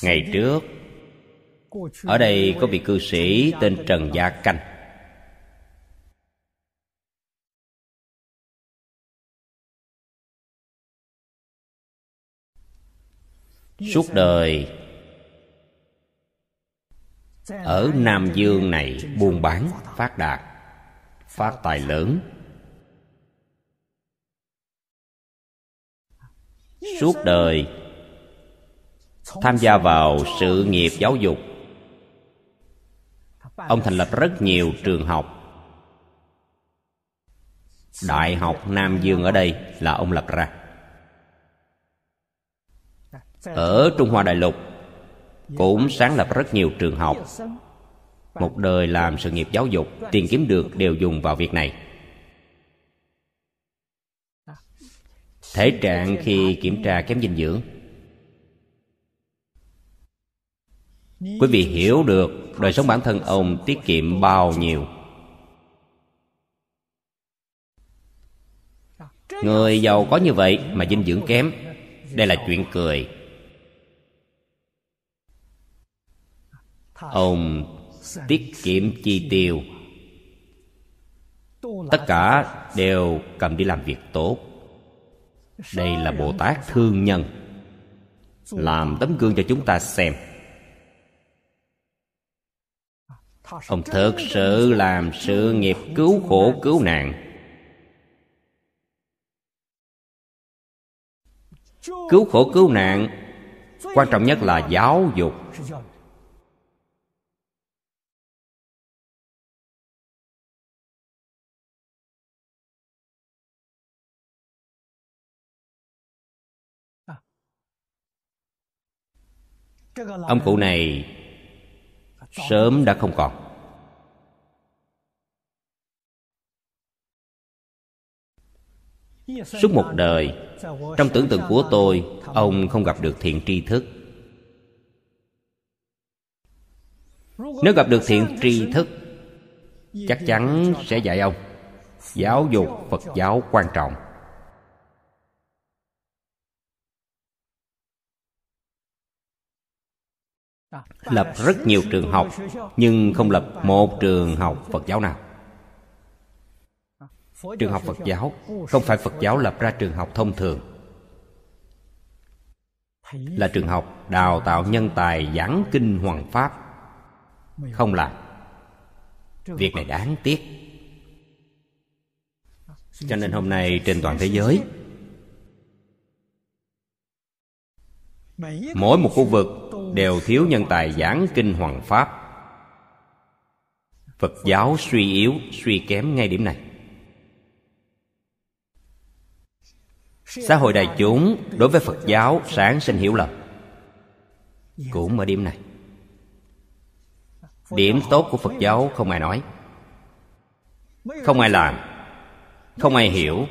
Ngày trước, ở đây có vị cư sĩ tên trần gia canh. Suốt đời, ở nam dương này buôn bán, phát đạt, phát tài lớn. Suốt đời tham gia vào sự nghiệp giáo dục. Ông thành lập rất nhiều trường học. Đại học nam dương ở đây là ông lập ra. Ở trung hoa đại lục cũng sáng lập rất nhiều trường học. Một đời làm sự nghiệp giáo dục tiền kiếm được đều dùng vào việc này. Thể trạng khi kiểm tra kém dinh dưỡng. Quý vị hiểu được đời sống bản thân ông tiết kiệm bao nhiêu. Người giàu có như vậy mà dinh dưỡng kém, đây là chuyện cười. Ông tiết kiệm chi tiêu. Tất cả đều cầm đi làm việc tốt. Đây là bồ tát thương nhân, làm tấm gương cho chúng ta xem. Ông thực sự làm sự nghiệp cứu khổ cứu nạn. Cứu khổ cứu nạn, quan trọng nhất là giáo dục. Ông cụ này sớm đã không còn. Suốt một đời, trong tưởng tượng của tôi, ông không gặp được thiện tri thức. Nếu gặp được thiện tri thức, chắc chắn sẽ dạy ông giáo dục phật giáo quan trọng. Lập rất nhiều trường học nhưng không lập một trường học phật giáo nào. Trường học phật giáo không phải phật giáo lập ra trường học thông thường. Là trường học đào tạo nhân tài giảng kinh hoàng pháp. Không làm. việc này đáng tiếc. Cho nên hôm nay trên toàn thế giới mỗi một khu vực đều thiếu nhân tài giảng kinh hoàng pháp. Phật giáo suy yếu, suy kém ngay điểm này. Xã hội đại chúng đối với phật giáo sáng sinh hiểu lầm. Cũng ở điểm này. Điểm tốt của phật giáo không ai nói. Không ai làm, không ai hiểu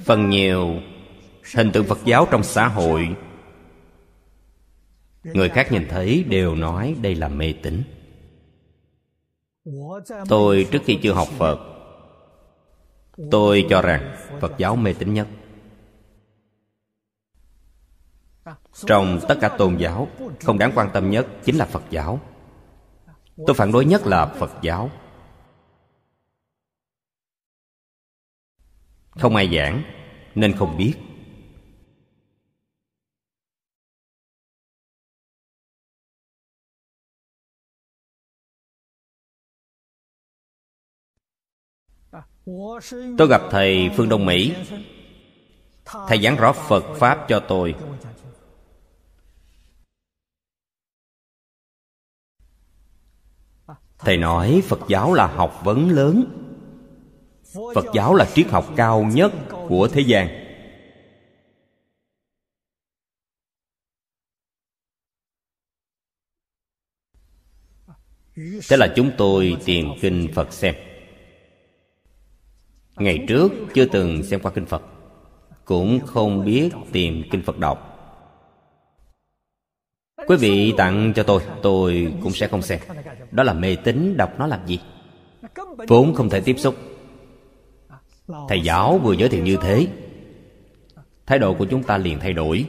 phần nhiều, hình tượng phật giáo trong xã hội. Người khác nhìn thấy đều nói đây là mê tín. Tôi trước khi chưa học phật, tôi cho rằng phật giáo mê tín nhất. Trong tất cả tôn giáo, không đáng quan tâm nhất chính là phật giáo. Tôi phản đối nhất là phật giáo. Không ai giảng, nên không biết. Tôi gặp thầy phương đông mỹ. Thầy giảng rõ phật pháp cho tôi. Thầy nói phật giáo là học vấn lớn phật giáo là triết học cao nhất của thế gian. Thế là chúng tôi tìm kinh phật xem. Ngày trước chưa từng xem qua kinh phật, cũng không biết tìm kinh phật đọc. Quý vị tặng cho tôi tôi cũng sẽ không xem. Đó là mê tín, đọc nó làm gì? Vốn không thể tiếp xúc thầy giáo vừa giới thiệu như thế. Thái độ của chúng ta liền thay đổi.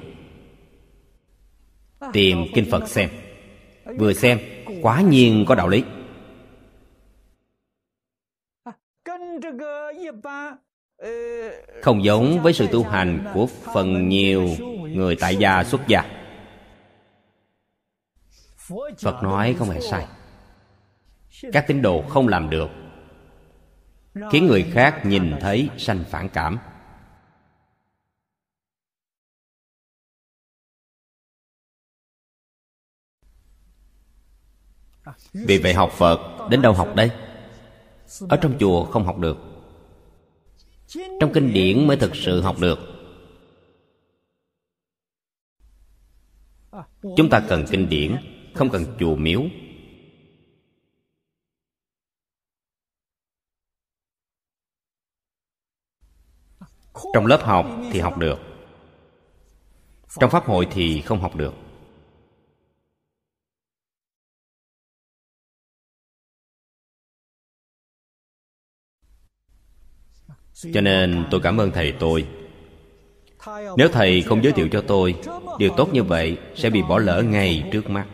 Tìm kinh phật xem. Vừa xem, quá nhiên có đạo lý. Không giống với sự tu hành của phần nhiều người tại gia xuất gia. Phật nói không hề sai. Các tín đồ không làm được khiến người khác nhìn thấy sanh phản cảm. Vì vậy học phật, đến đâu học đây? Ở trong chùa không học được. Trong kinh điển mới thực sự học được. Chúng ta cần kinh điển, không cần chùa miếu. Trong lớp học thì học được. Trong pháp hội thì không học được. Cho nên tôi cảm ơn thầy tôi. Nếu thầy không giới thiệu cho tôi, điều tốt như vậy sẽ bị bỏ lỡ ngay trước mắt.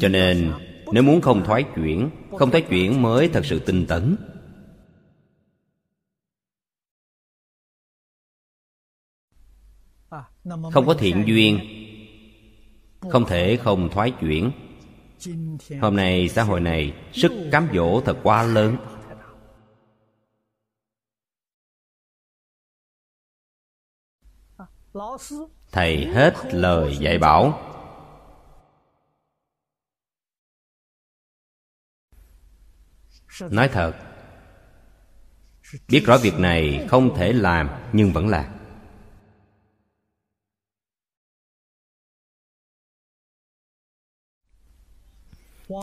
Cho nên, nếu muốn không thoái chuyển, không thoái chuyển mới thật sự tinh tấn. Không có thiện duyên, không thể không thoái chuyển. Hôm nay xã hội này sức cám dỗ thật quá lớn. Thầy hết lời dạy bảo. Nói thật, biết rõ việc này không thể làm nhưng vẫn làm.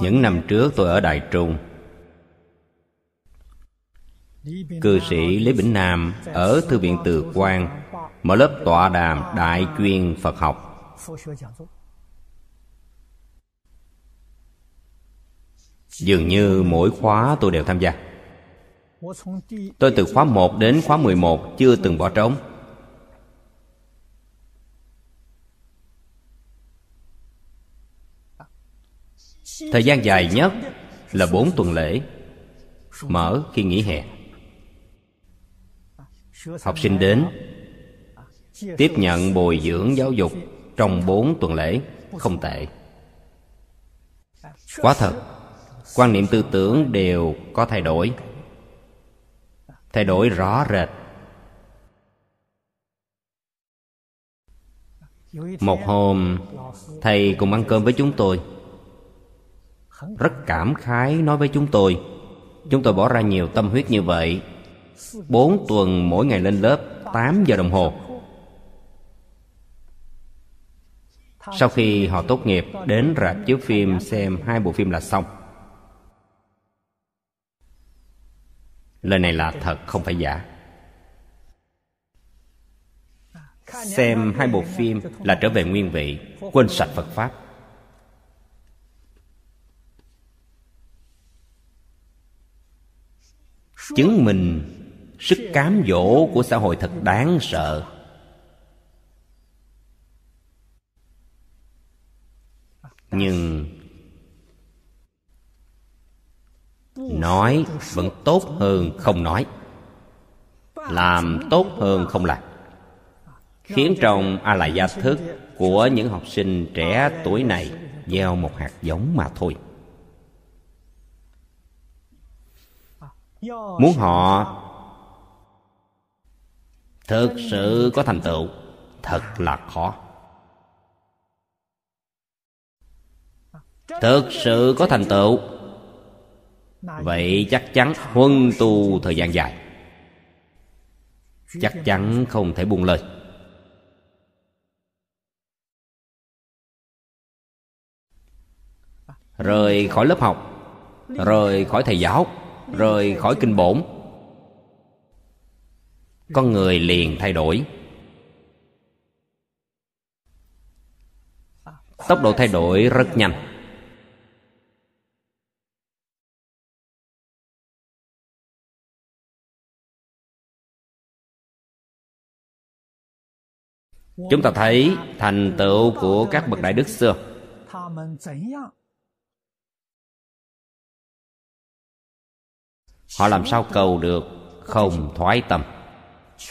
Những năm trước tôi ở đại trung, cư sĩ lý bỉnh nam ở thư viện từ quan mở lớp tọa đàm đại chuyên phật học. Dường như mỗi khóa tôi đều tham gia. Tôi từ khóa 1 đến khóa 11 chưa từng bỏ trống. Thời gian dài nhất là 4 tuần lễ, Mở khi nghỉ hè. Học sinh đến, Tiếp nhận bồi dưỡng giáo dục Trong 4 tuần lễ Không tệ. Quá thật. Quan niệm tư tưởng đều có thay đổi. Thay đổi rõ rệt. Một hôm, Thầy cùng ăn cơm với chúng tôi. Rất cảm khái nói với chúng tôi. Chúng tôi bỏ ra nhiều tâm huyết như vậy. Bốn tuần mỗi ngày lên lớp, tám giờ đồng hồ. Sau khi họ tốt nghiệp, đến rạp chiếu phim xem hai bộ phim là xong. Lời này là thật, không phải giả. Xem hai bộ phim là trở về nguyên vị, quên sạch phật pháp. Chứng minh sức cám dỗ của xã hội thật đáng sợ. Nhưng nói vẫn tốt hơn không nói. Làm tốt hơn không làm. Khiến trong a la gia thức của những học sinh trẻ tuổi này gieo một hạt giống mà thôi. Muốn họ thực sự có thành tựu, thật là khó. Thực sự có thành tựu vậy chắc chắn huân tu thời gian dài. Chắc chắn không thể buông lời. Rời khỏi lớp học rời khỏi thầy giáo rời khỏi kinh bổn. Con người liền thay đổi. Tốc độ thay đổi rất nhanh chúng ta thấy thành tựu của các bậc đại đức xưa. Họ làm sao cầu được không thoái tâm?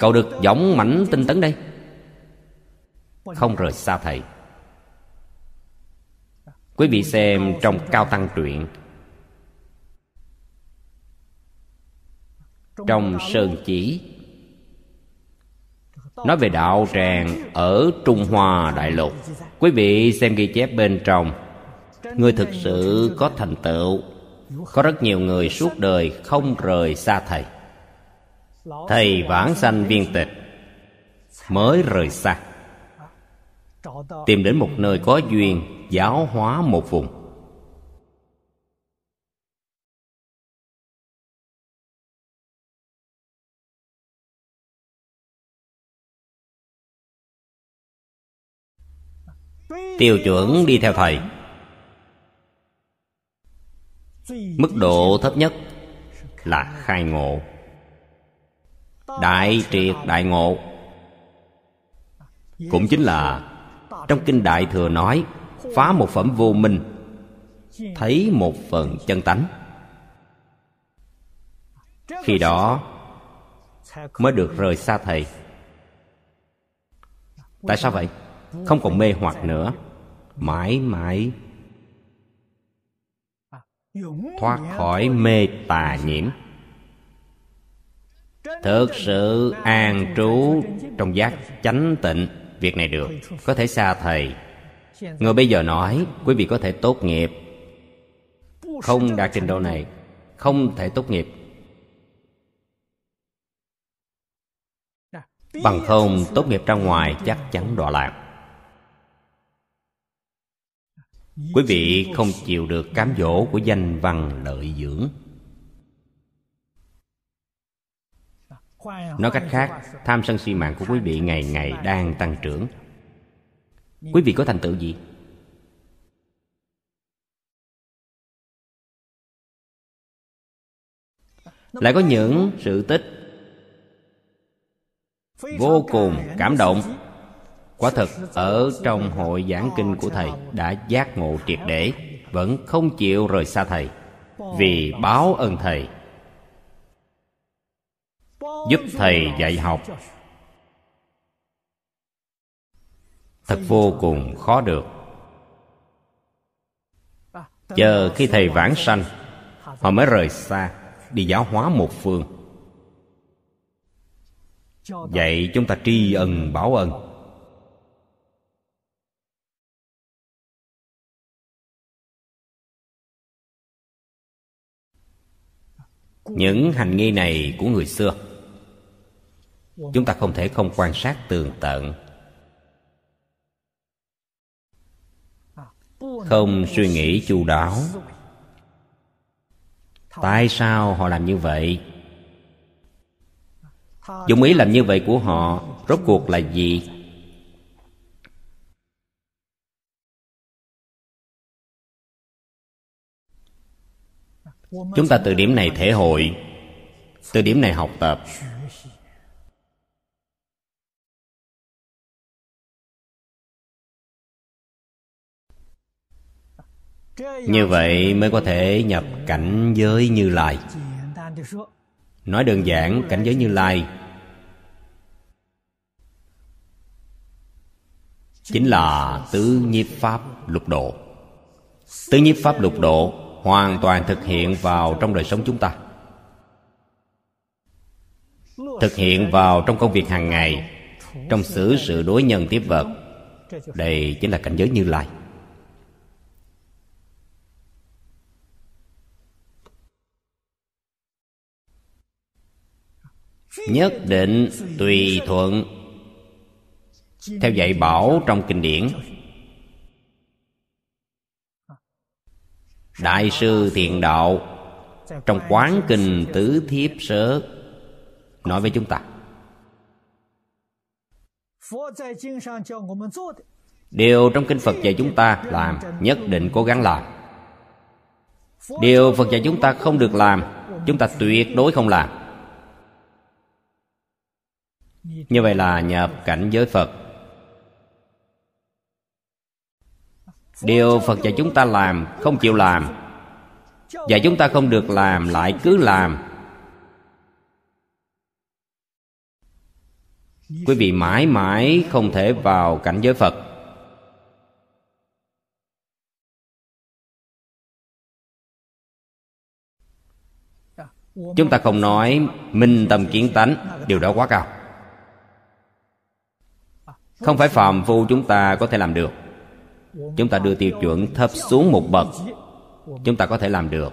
Cầu được dõng mãnh tinh tấn đây? Không rời xa thầy. Quý vị xem trong cao tăng truyện. Trong sơn chỉ nói về đạo tràng ở trung hoa đại lục. Quý vị xem ghi chép bên trong. Người thực sự có thành tựu. Có rất nhiều người suốt đời không rời xa thầy. Thầy vãng sanh viên tịch, mới rời xa. Tìm đến một nơi có duyên, giáo hóa một vùng. Tiêu chuẩn đi theo thầy. Mức độ thấp nhất là khai ngộ. Đại triệt đại ngộ. Cũng chính là trong kinh đại thừa nói, phá một phẩm vô minh, thấy một phần chân tánh. Khi đó mới được rời xa thầy. Tại sao vậy? Không còn mê hoặc nữa mãi mãi. Thoát khỏi mê tà nhiễm. Thực sự an trú trong giác chánh tịnh việc này được có thể xa thầy. Người bây giờ nói quý vị có thể tốt nghiệp. Không đạt trình độ này không thể tốt nghiệp. Bằng không tốt nghiệp ra ngoài chắc chắn đọa lạc quý vị không chịu được cám dỗ của danh văn lợi dưỡng. Nói cách khác, tham sân si mạng của quý vị ngày ngày đang tăng trưởng. Quý vị có thành tựu gì? Lại có những sự tích vô cùng cảm động quả thực ở trong hội giảng kinh của thầy đã giác ngộ triệt để, vẫn không chịu rời xa thầy, vì báo ơn thầy. Giúp thầy dạy học. Thật vô cùng khó được. Chờ khi thầy vãng sanh, họ mới rời xa, đi giáo hóa một phương. Vậy chúng ta tri ân, báo ân. Những hành nghi này của người xưa, chúng ta không thể không quan sát tường tận. Không suy nghĩ chu đáo. Tại sao họ làm như vậy? Dụng ý làm như vậy của họ rốt cuộc là gì? Chúng ta từ điểm này thể hội, từ điểm này học tập. Như vậy mới có thể nhập cảnh giới như lai. Nói đơn giản, cảnh giới như lai chính là tứ nhiếp pháp lục độ. Tứ nhiếp pháp lục độ hoàn toàn thực hiện vào trong đời sống chúng ta. Thực hiện vào trong công việc hàng ngày, trong xử sự đối nhân tiếp vật, đây chính là cảnh giới như lai. Nhất định tùy thuận. Theo dạy bảo trong kinh điển đại sư thiện đạo, trong quán kinh tứ thiếp sớ, nói với chúng ta. Điều trong kinh phật dạy chúng ta làm nhất định cố gắng làm. Điều phật dạy chúng ta không được làm, chúng ta tuyệt đối không làm. Như vậy là nhập cảnh giới phật. Điều phật dạy chúng ta làm, không chịu làm. Và chúng ta không được làm, lại cứ làm. Quý vị mãi mãi không thể vào cảnh giới phật. Chúng ta không nói minh tâm kiến tánh, điều đó quá cao. Không phải phàm phu chúng ta có thể làm được chúng ta đưa tiêu chuẩn thấp xuống một bậc. Chúng ta có thể làm được.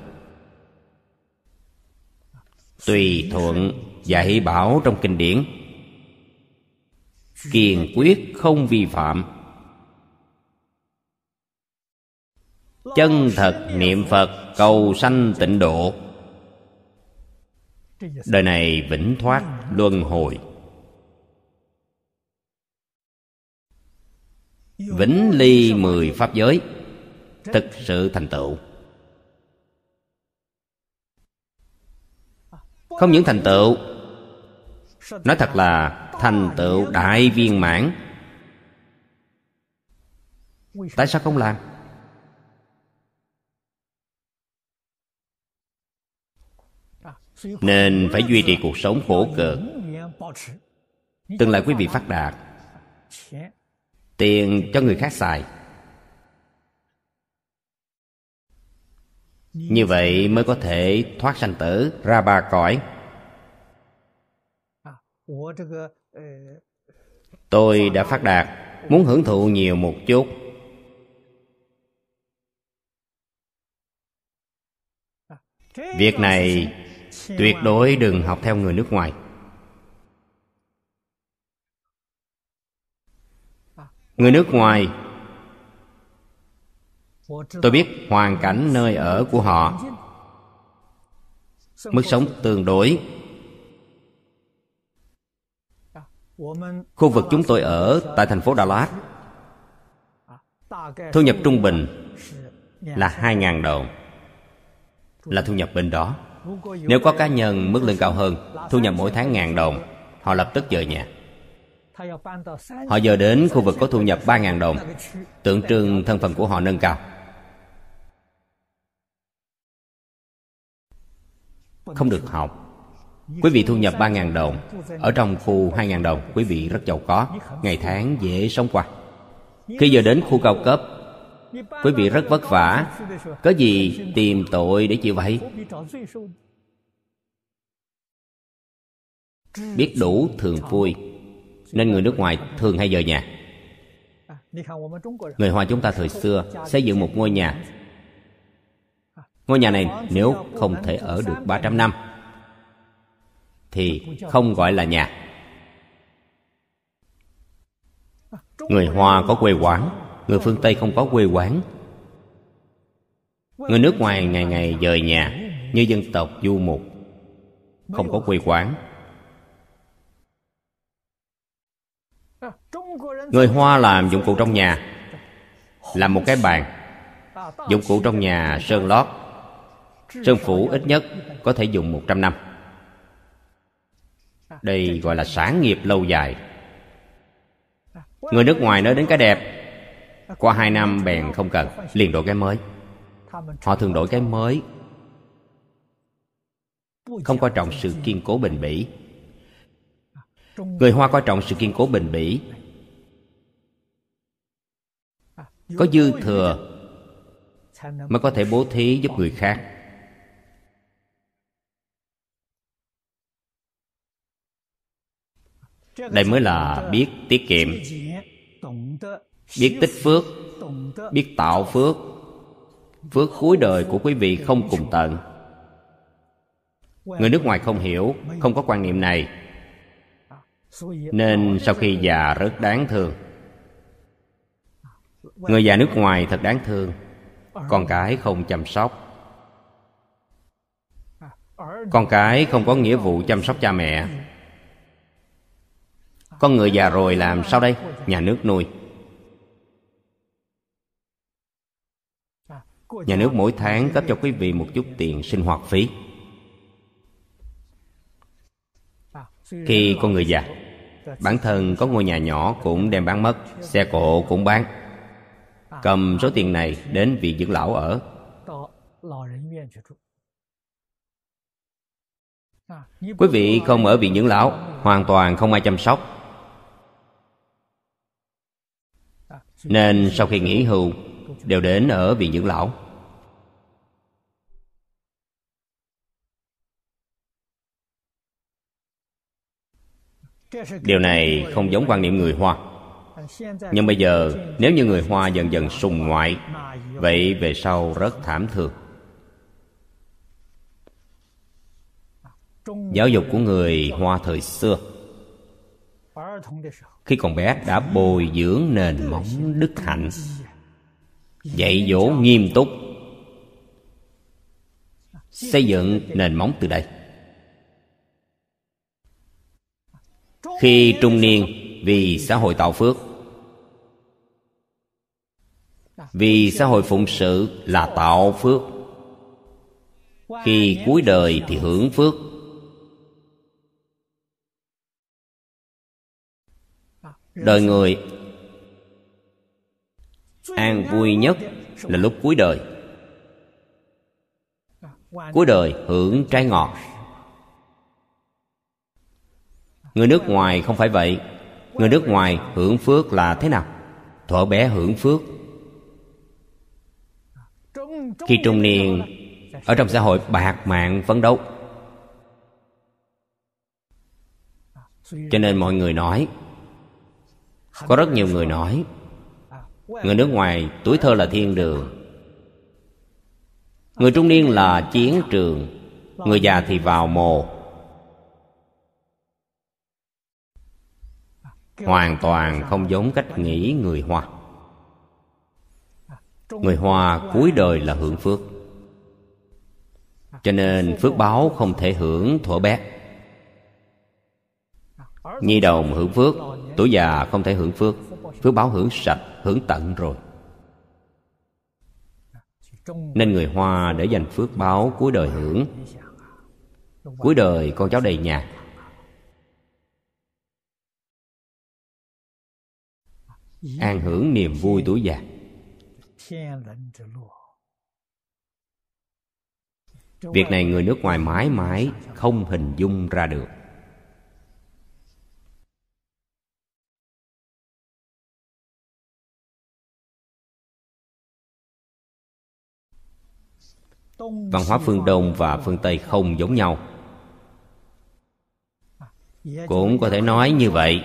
Tùy thuận dạy bảo trong kinh điển. Kiên quyết không vi phạm. Chân thật niệm phật, cầu sanh tịnh độ. Đời này vĩnh thoát luân hồi. Vĩnh ly mười pháp giới. Thực sự thành tựu. Không những thành tựu, Nói thật là thành tựu đại viên mãn. Tại sao không làm? Nên phải duy trì cuộc sống khổ cực. Tương lai quý vị phát đạt tiền cho người khác xài. Như vậy mới có thể thoát sanh tử. Ra ba cõi. Tôi đã phát đạt, muốn hưởng thụ nhiều một chút. Việc này tuyệt đối đừng học theo người nước ngoài. Người nước ngoài. Tôi biết hoàn cảnh nơi ở của họ. Mức sống tương đối. Khu vực chúng tôi ở tại thành phố đà lạt thu nhập trung bình là 2.000 đồng. Là thu nhập bên đó. Nếu có cá nhân, mức lương cao hơn, thu nhập mỗi tháng ngàn đồng, họ lập tức dời nhà họ giờ đến khu vực có thu nhập 3.000 đồng. Tượng trưng thân phận của họ nâng cao. Không được học. Quý vị thu nhập 3.000 đồng. Ở trong khu 2.000 đồng, quý vị rất giàu có. Ngày tháng dễ sống qua. Khi giờ đến khu cao cấp, quý vị rất vất vả. Có gì tìm tội để chịu vậy? Biết đủ thường vui nên người nước ngoài thường hay rời nhà. Người hoa chúng ta thời xưa xây dựng một ngôi nhà. Ngôi nhà này nếu không thể ở được 300 năm, thì không gọi là nhà. Người hoa có quê quán, người phương tây không có quê quán. Người nước ngoài ngày ngày dời nhà như dân tộc du mục, không có quê quán. Người hoa làm dụng cụ trong nhà, làm một cái bàn. Dụng cụ trong nhà sơn lót. Sơn phủ ít nhất có thể dùng 100 năm. Đây gọi là sản nghiệp lâu dài. Người nước ngoài nói đến cái đẹp, qua hai năm bèn không cần, liền đổi cái mới. Họ thường đổi cái mới. Không coi trọng sự kiên cố bền bỉ. Người hoa coi trọng sự kiên cố bền bỉ có dư thừa mới có thể bố thí giúp người khác. Đây mới là biết tiết kiệm, biết tích phước, biết tạo phước phước cuối đời của quý vị không cùng tận. Người nước ngoài không hiểu, không có quan niệm này, nên sau khi già rất đáng thương người già nước ngoài thật đáng thương, con cái không chăm sóc. Con cái không có nghĩa vụ chăm sóc cha mẹ. Con người già rồi làm sao đây? Nhà nước nuôi. Nhà nước mỗi tháng cấp cho quý vị một chút tiền sinh hoạt phí. Khi con người già, bản thân có ngôi nhà nhỏ cũng đem bán mất, xe cộ cũng bán cầm số tiền này đến viện dưỡng lão ở. Quý vị không ở viện dưỡng lão, hoàn toàn không ai chăm sóc. Nên sau khi nghỉ hưu, đều đến ở viện dưỡng lão. Điều này không giống quan niệm người hoa nhưng bây giờ, nếu như người hoa dần dần sùng ngoại, vậy về sau rất thảm thương. Giáo dục của người hoa thời xưa, khi còn bé đã bồi dưỡng nền móng đức hạnh, dạy dỗ nghiêm túc, xây dựng nền móng từ đây. Khi trung niên vì xã hội tạo phước vì xã hội phụng sự là tạo phước. Khi cuối đời thì hưởng phước. Đời người an vui nhất là lúc cuối đời. Cuối đời hưởng trái ngọt. Người nước ngoài không phải vậy. Người nước ngoài hưởng phước là thế nào? Thuở bé hưởng phước khi trung niên, ở trong xã hội bạc mạng, phấn đấu. Cho nên mọi người nói, có rất nhiều người nói, người nước ngoài tuổi thơ là thiên đường. Người trung niên là chiến trường, người già thì vào mồ. Hoàn toàn không giống cách nghĩ người hoa người hoa cuối đời là hưởng phước. Cho nên phước báo không thể hưởng thuở bé nhi đồng hưởng phước, tuổi già không thể hưởng phước. Phước báo hưởng sạch, hưởng tận rồi. Nên người hoa để dành phước báo cuối đời hưởng. Cuối đời con cháu đầy nhà. An hưởng niềm vui tuổi già việc này người nước ngoài mãi mãi không hình dung ra được. Văn hóa phương đông và phương tây không giống nhau. Cũng có thể nói như vậy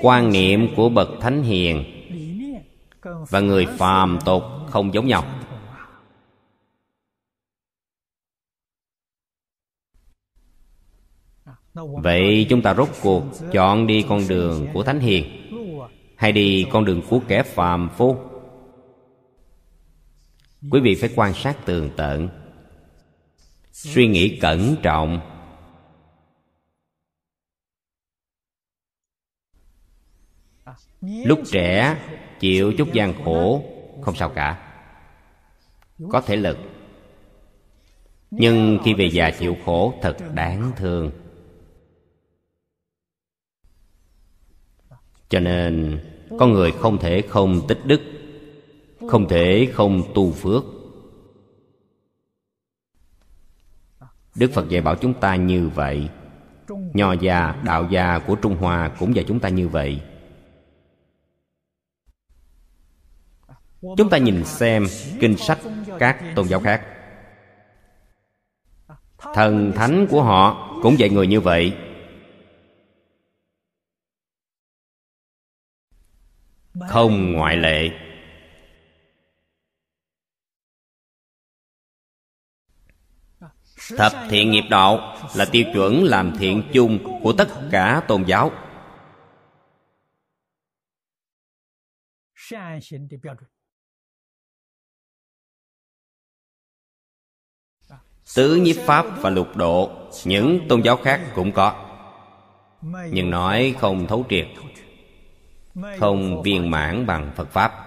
quan niệm của bậc thánh hiền và người phàm tục không giống nhau. Vậy chúng ta rốt cuộc chọn đi con đường của thánh hiền hay đi con đường của kẻ phàm phu? Quý vị phải quan sát tường tận, suy nghĩ cẩn trọng lúc trẻ, chịu chút gian khổ, không sao cả. Có thể lực. Nhưng khi về già chịu khổ, thật đáng thương. Cho nên, con người không thể không tích đức, không thể không tu phước. Đức phật dạy bảo chúng ta như vậy. Nho gia, đạo gia của trung hoa cũng dạy chúng ta như vậy. Chúng ta nhìn xem kinh sách các tôn giáo khác. Thần thánh của họ cũng dạy người như vậy. Không ngoại lệ. Thập thiện nghiệp đạo là tiêu chuẩn làm thiện chung của tất cả tôn giáo. Tứ nhiếp pháp và lục độ, những tôn giáo khác cũng có. Nhưng nói không thấu triệt, không viên mãn bằng phật pháp.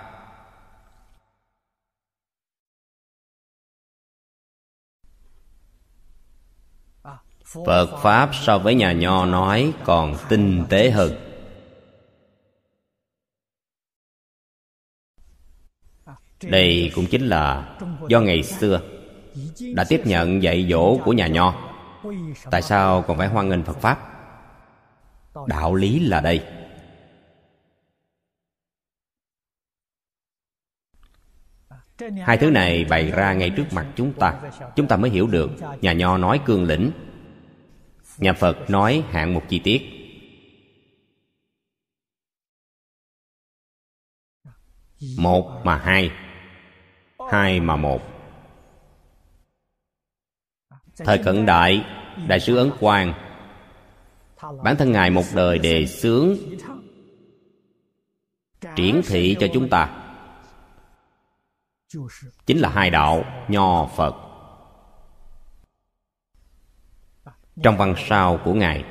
Phật pháp so với nhà nho nói còn tinh tế hơn. Đây cũng chính là do ngày xưa đã tiếp nhận dạy dỗ của nhà nho. Tại sao còn phải hoan nghênh phật pháp? Đạo lý là đây. Hai thứ này bày ra ngay trước mặt chúng ta. Chúng ta mới hiểu được nhà nho nói cương lĩnh. Nhà phật nói hạng một chi tiết. Một mà hai. Hai mà một thời cận đại đại sứ ấn quang. Bản thân ngài một đời đề xướng, triển thị cho chúng ta. Chính là hai đạo nho phật. Trong văn sao của ngài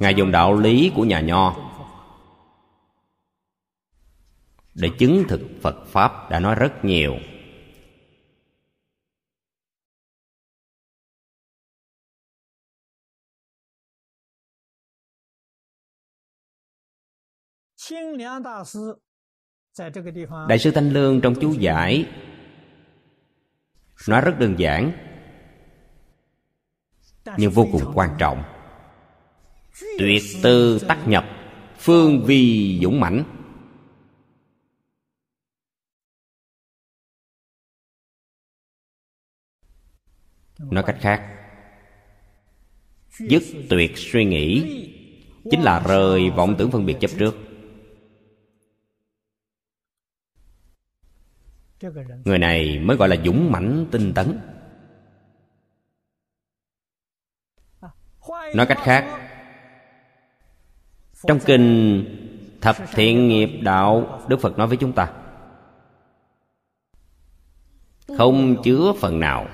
ngài dùng đạo lý của nhà nho. Để chứng thực phật pháp đã nói rất nhiều. Đại sư thanh lương trong chú giải nói rất đơn giản, nhưng vô cùng quan trọng. Tuyệt tư tắc nhập, phương vi dũng mãnh. Nói cách khác. Dứt tuyệt suy nghĩ, chính là rời vọng tưởng phân biệt chấp trước. Người này mới gọi là dũng mãnh tinh tấn. Nói cách khác, trong kinh thập thiện nghiệp đạo, đức phật nói với chúng ta, không chứa phần nào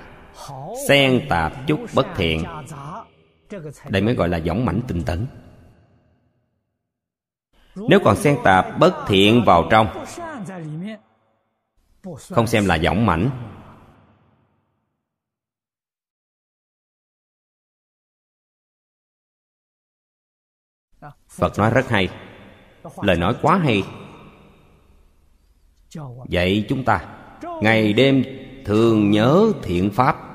xen tạp chút bất thiện. Đây mới gọi là võng mãnh tinh tấn. Nếu còn xen tạp bất thiện vào trong, không xem là võng mãnh. Phật nói rất hay, lời nói quá hay. Vậy chúng ta, ngày đêm thường nhớ thiện pháp.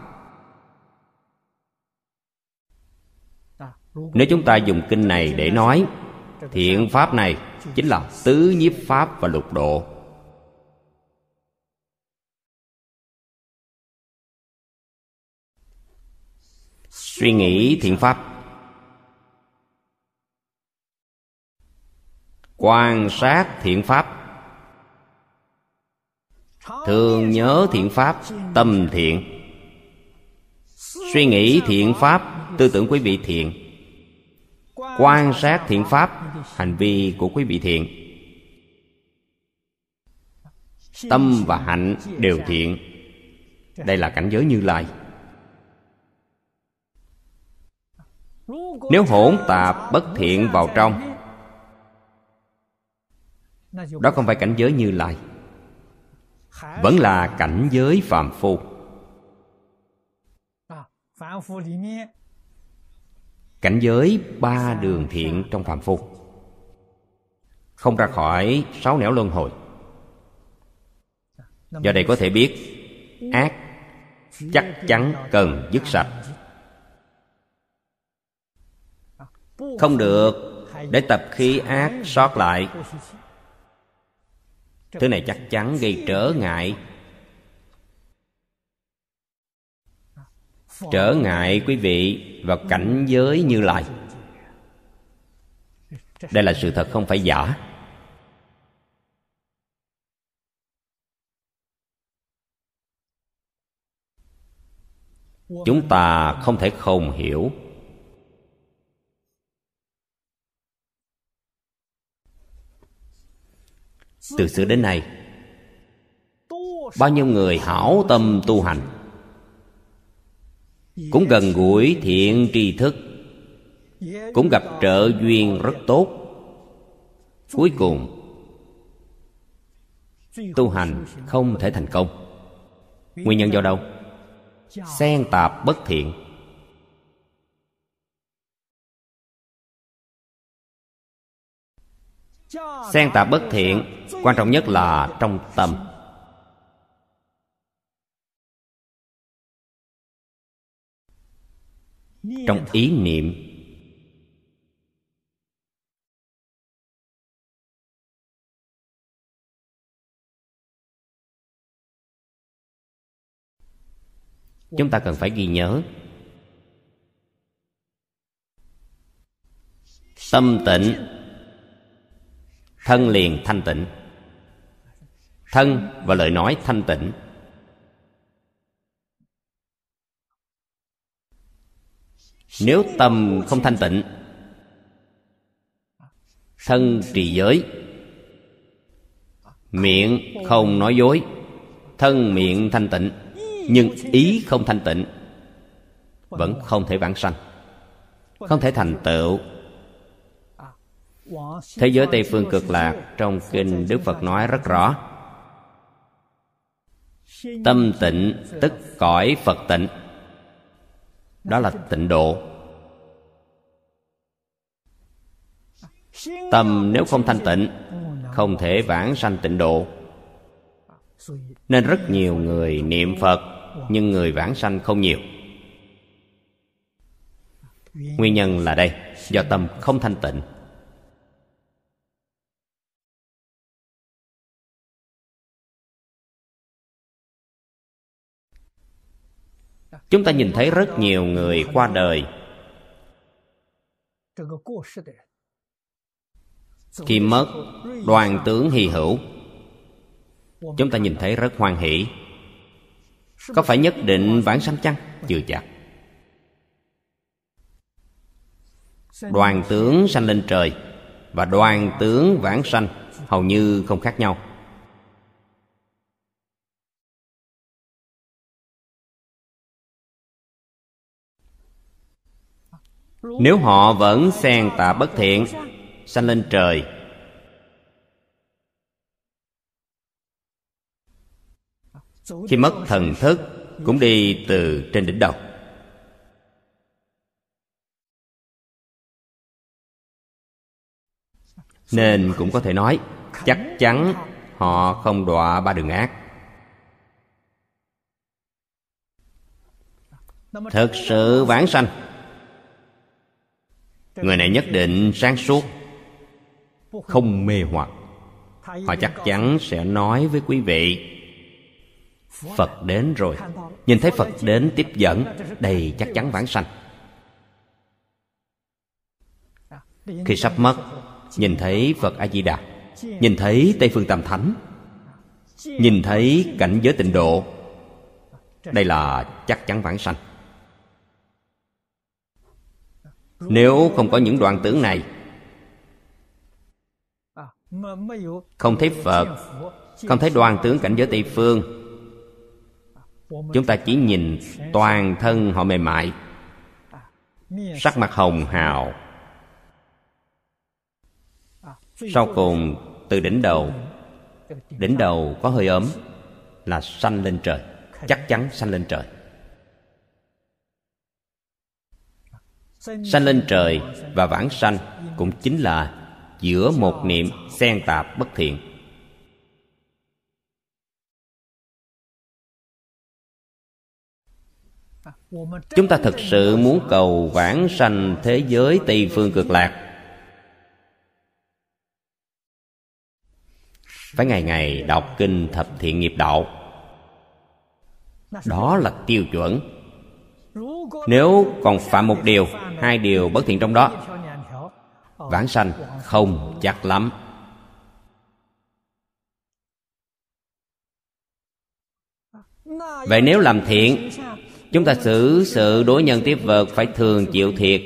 Nếu chúng ta dùng kinh này để nói thiện pháp này chính là tứ nhiếp pháp và lục độ. Suy nghĩ thiện pháp. Quan sát thiện pháp. Thường nhớ thiện pháp, tâm thiện. Suy nghĩ thiện pháp, tư tưởng quý vị thiện quan sát thiện pháp, hành vi của quý vị thiện. Tâm và hạnh đều thiện. Đây là cảnh giới như lai. Nếu hỗn tạp bất thiện vào trong, đó không phải cảnh giới như lai. Vẫn là cảnh giới phàm phu cảnh giới ba đường thiện trong phàm phu. Không ra khỏi sáu nẻo luân hồi. Do đây có thể biết, ác chắc chắn cần dứt sạch. Không được để tập khí ác sót lại. Thứ này chắc chắn gây trở ngại trở ngại, quý vị, vào cảnh giới như lai. Đây là sự thật, không phải giả. Chúng ta không thể không hiểu. Từ xưa đến nay, bao nhiêu người hảo tâm tu hành cũng gần gũi thiện tri thức, cũng gặp trợ duyên rất tốt. Cuối cùng, tu hành không thể thành công. Nguyên nhân do đâu? Xen tạp bất thiện. Xen tạp bất thiện, quan trọng nhất là trong tâm. Trong ý niệm. Chúng ta cần phải ghi nhớ. Tâm tịnh. Thân liền thanh tịnh. Thân và lời nói thanh tịnh nếu tâm không thanh tịnh, thân trì giới, miệng không nói dối, thân miệng thanh tịnh, nhưng ý không thanh tịnh, vẫn không thể vãng sanh, không thể thành tựu. Thế giới tây phương cực lạc trong kinh đức phật nói rất rõ. Tâm tịnh tức cõi phật tịnh đó là tịnh độ. Tâm nếu không thanh tịnh, không thể vãng sanh tịnh độ. Nên rất nhiều người niệm phật, nhưng người vãng sanh không nhiều. Nguyên nhân là đây, do tâm không thanh tịnh. Chúng ta nhìn thấy rất nhiều người qua đời. Khi mất, đoàn tướng hy hữu. Chúng ta nhìn thấy rất hoan hỷ. Có phải nhất định vãng sanh chăng? Chưa chắc. Đoàn tướng sanh lên trời và đoàn tướng vãng sanh hầu như không khác nhau. Nếu họ vẫn xen tạ bất thiện, sanh lên trời. Khi mất thần thức, cũng đi từ trên đỉnh đầu. Nên cũng có thể nói, chắc chắn họ không đọa ba đường ác. Thực sự vãng sanh người này nhất định sáng suốt, không mê hoặc. Họ chắc chắn sẽ nói với quý vị. Phật đến rồi. Nhìn thấy phật đến tiếp dẫn, đây chắc chắn vãng sanh. Khi sắp mất, nhìn thấy phật a di đà nhìn thấy tây phương tam thánh, nhìn thấy cảnh giới tịnh độ, đây là chắc chắn vãng sanh. Nếu không có những đoạn tướng này, không thấy phật, không thấy đoàn tướng cảnh giới tây phương, chúng ta chỉ nhìn toàn thân họ mềm mại, sắc mặt hồng hào. Sau cùng, từ đỉnh đầu đỉnh đầu có hơi ấm, là sanh lên trời, chắc chắn sanh lên trời. Sanh lên trời và vãng sanh cũng chính là giữa một niệm xen tạp bất thiện. Chúng ta thực sự muốn cầu vãng sanh thế giới tây phương cực lạc. Phải ngày ngày đọc kinh thập thiện nghiệp đạo. Đó là tiêu chuẩn. Nếu còn phạm một điều hai điều bất thiện trong đó. Vãng sanh không chắc lắm. Vậy nếu làm thiện, chúng ta xử sự đối nhân tiếp vật phải thường chịu thiệt.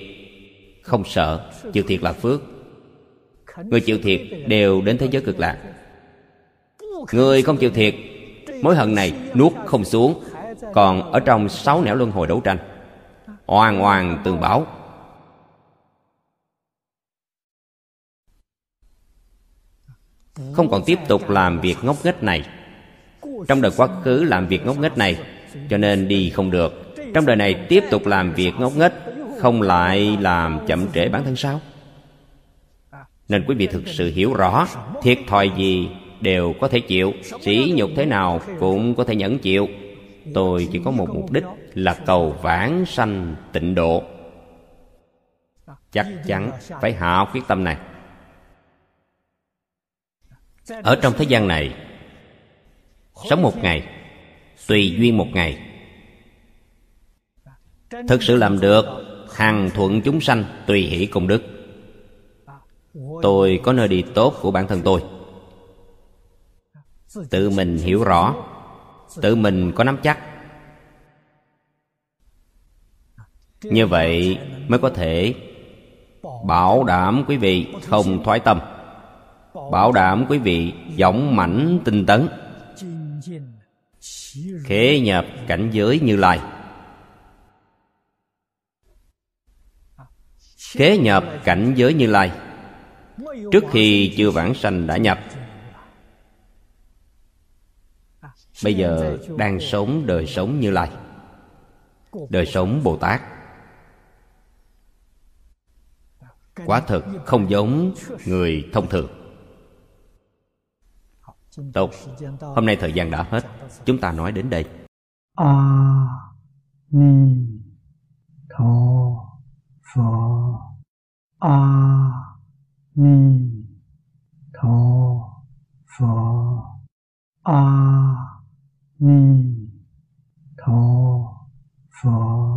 Không sợ, chịu thiệt là phước. Người chịu thiệt đều đến thế giới cực lạc. Người không chịu thiệt, mối hận này nuốt không xuống, còn ở trong sáu nẻo luân hồi đấu tranh. Oan oan tường báo. Không còn tiếp tục làm việc ngốc nghếch này. Trong đời quá khứ làm việc ngốc nghếch này, cho nên đi không được. Trong đời này tiếp tục làm việc ngốc nghếch, không lại làm chậm trễ bản thân sao? Nên quý vị thực sự hiểu rõ, thiệt thòi gì đều có thể chịu, sỉ nhục thế nào cũng có thể nhẫn chịu. Tôi chỉ có một mục đích là cầu vãng sanh tịnh độ. Chắc chắn phải hạ quyết tâm này ở trong thế gian này, sống một ngày, tùy duyên một ngày, thực sự làm được hằng thuận chúng sanh tùy hỷ công đức. Tôi có nơi đi tốt của bản thân tôi. Tự mình hiểu rõ, tự mình có nắm chắc. Như vậy mới có thể bảo đảm quý vị không thoái tâm bảo đảm quý vị dõng mãnh tinh tấn. Khế nhập cảnh giới như lai. Khế nhập cảnh giới như lai. Trước khi chưa vãng sanh đã nhập. Bây giờ đang sống đời sống như lai. Đời sống bồ tát. Quả thực không giống người thông thường. Tốt, hôm nay thời gian đã hết. Chúng ta nói đến đây. A Ni Tho Phở A Ni Tho Phở A Ni Tho Phở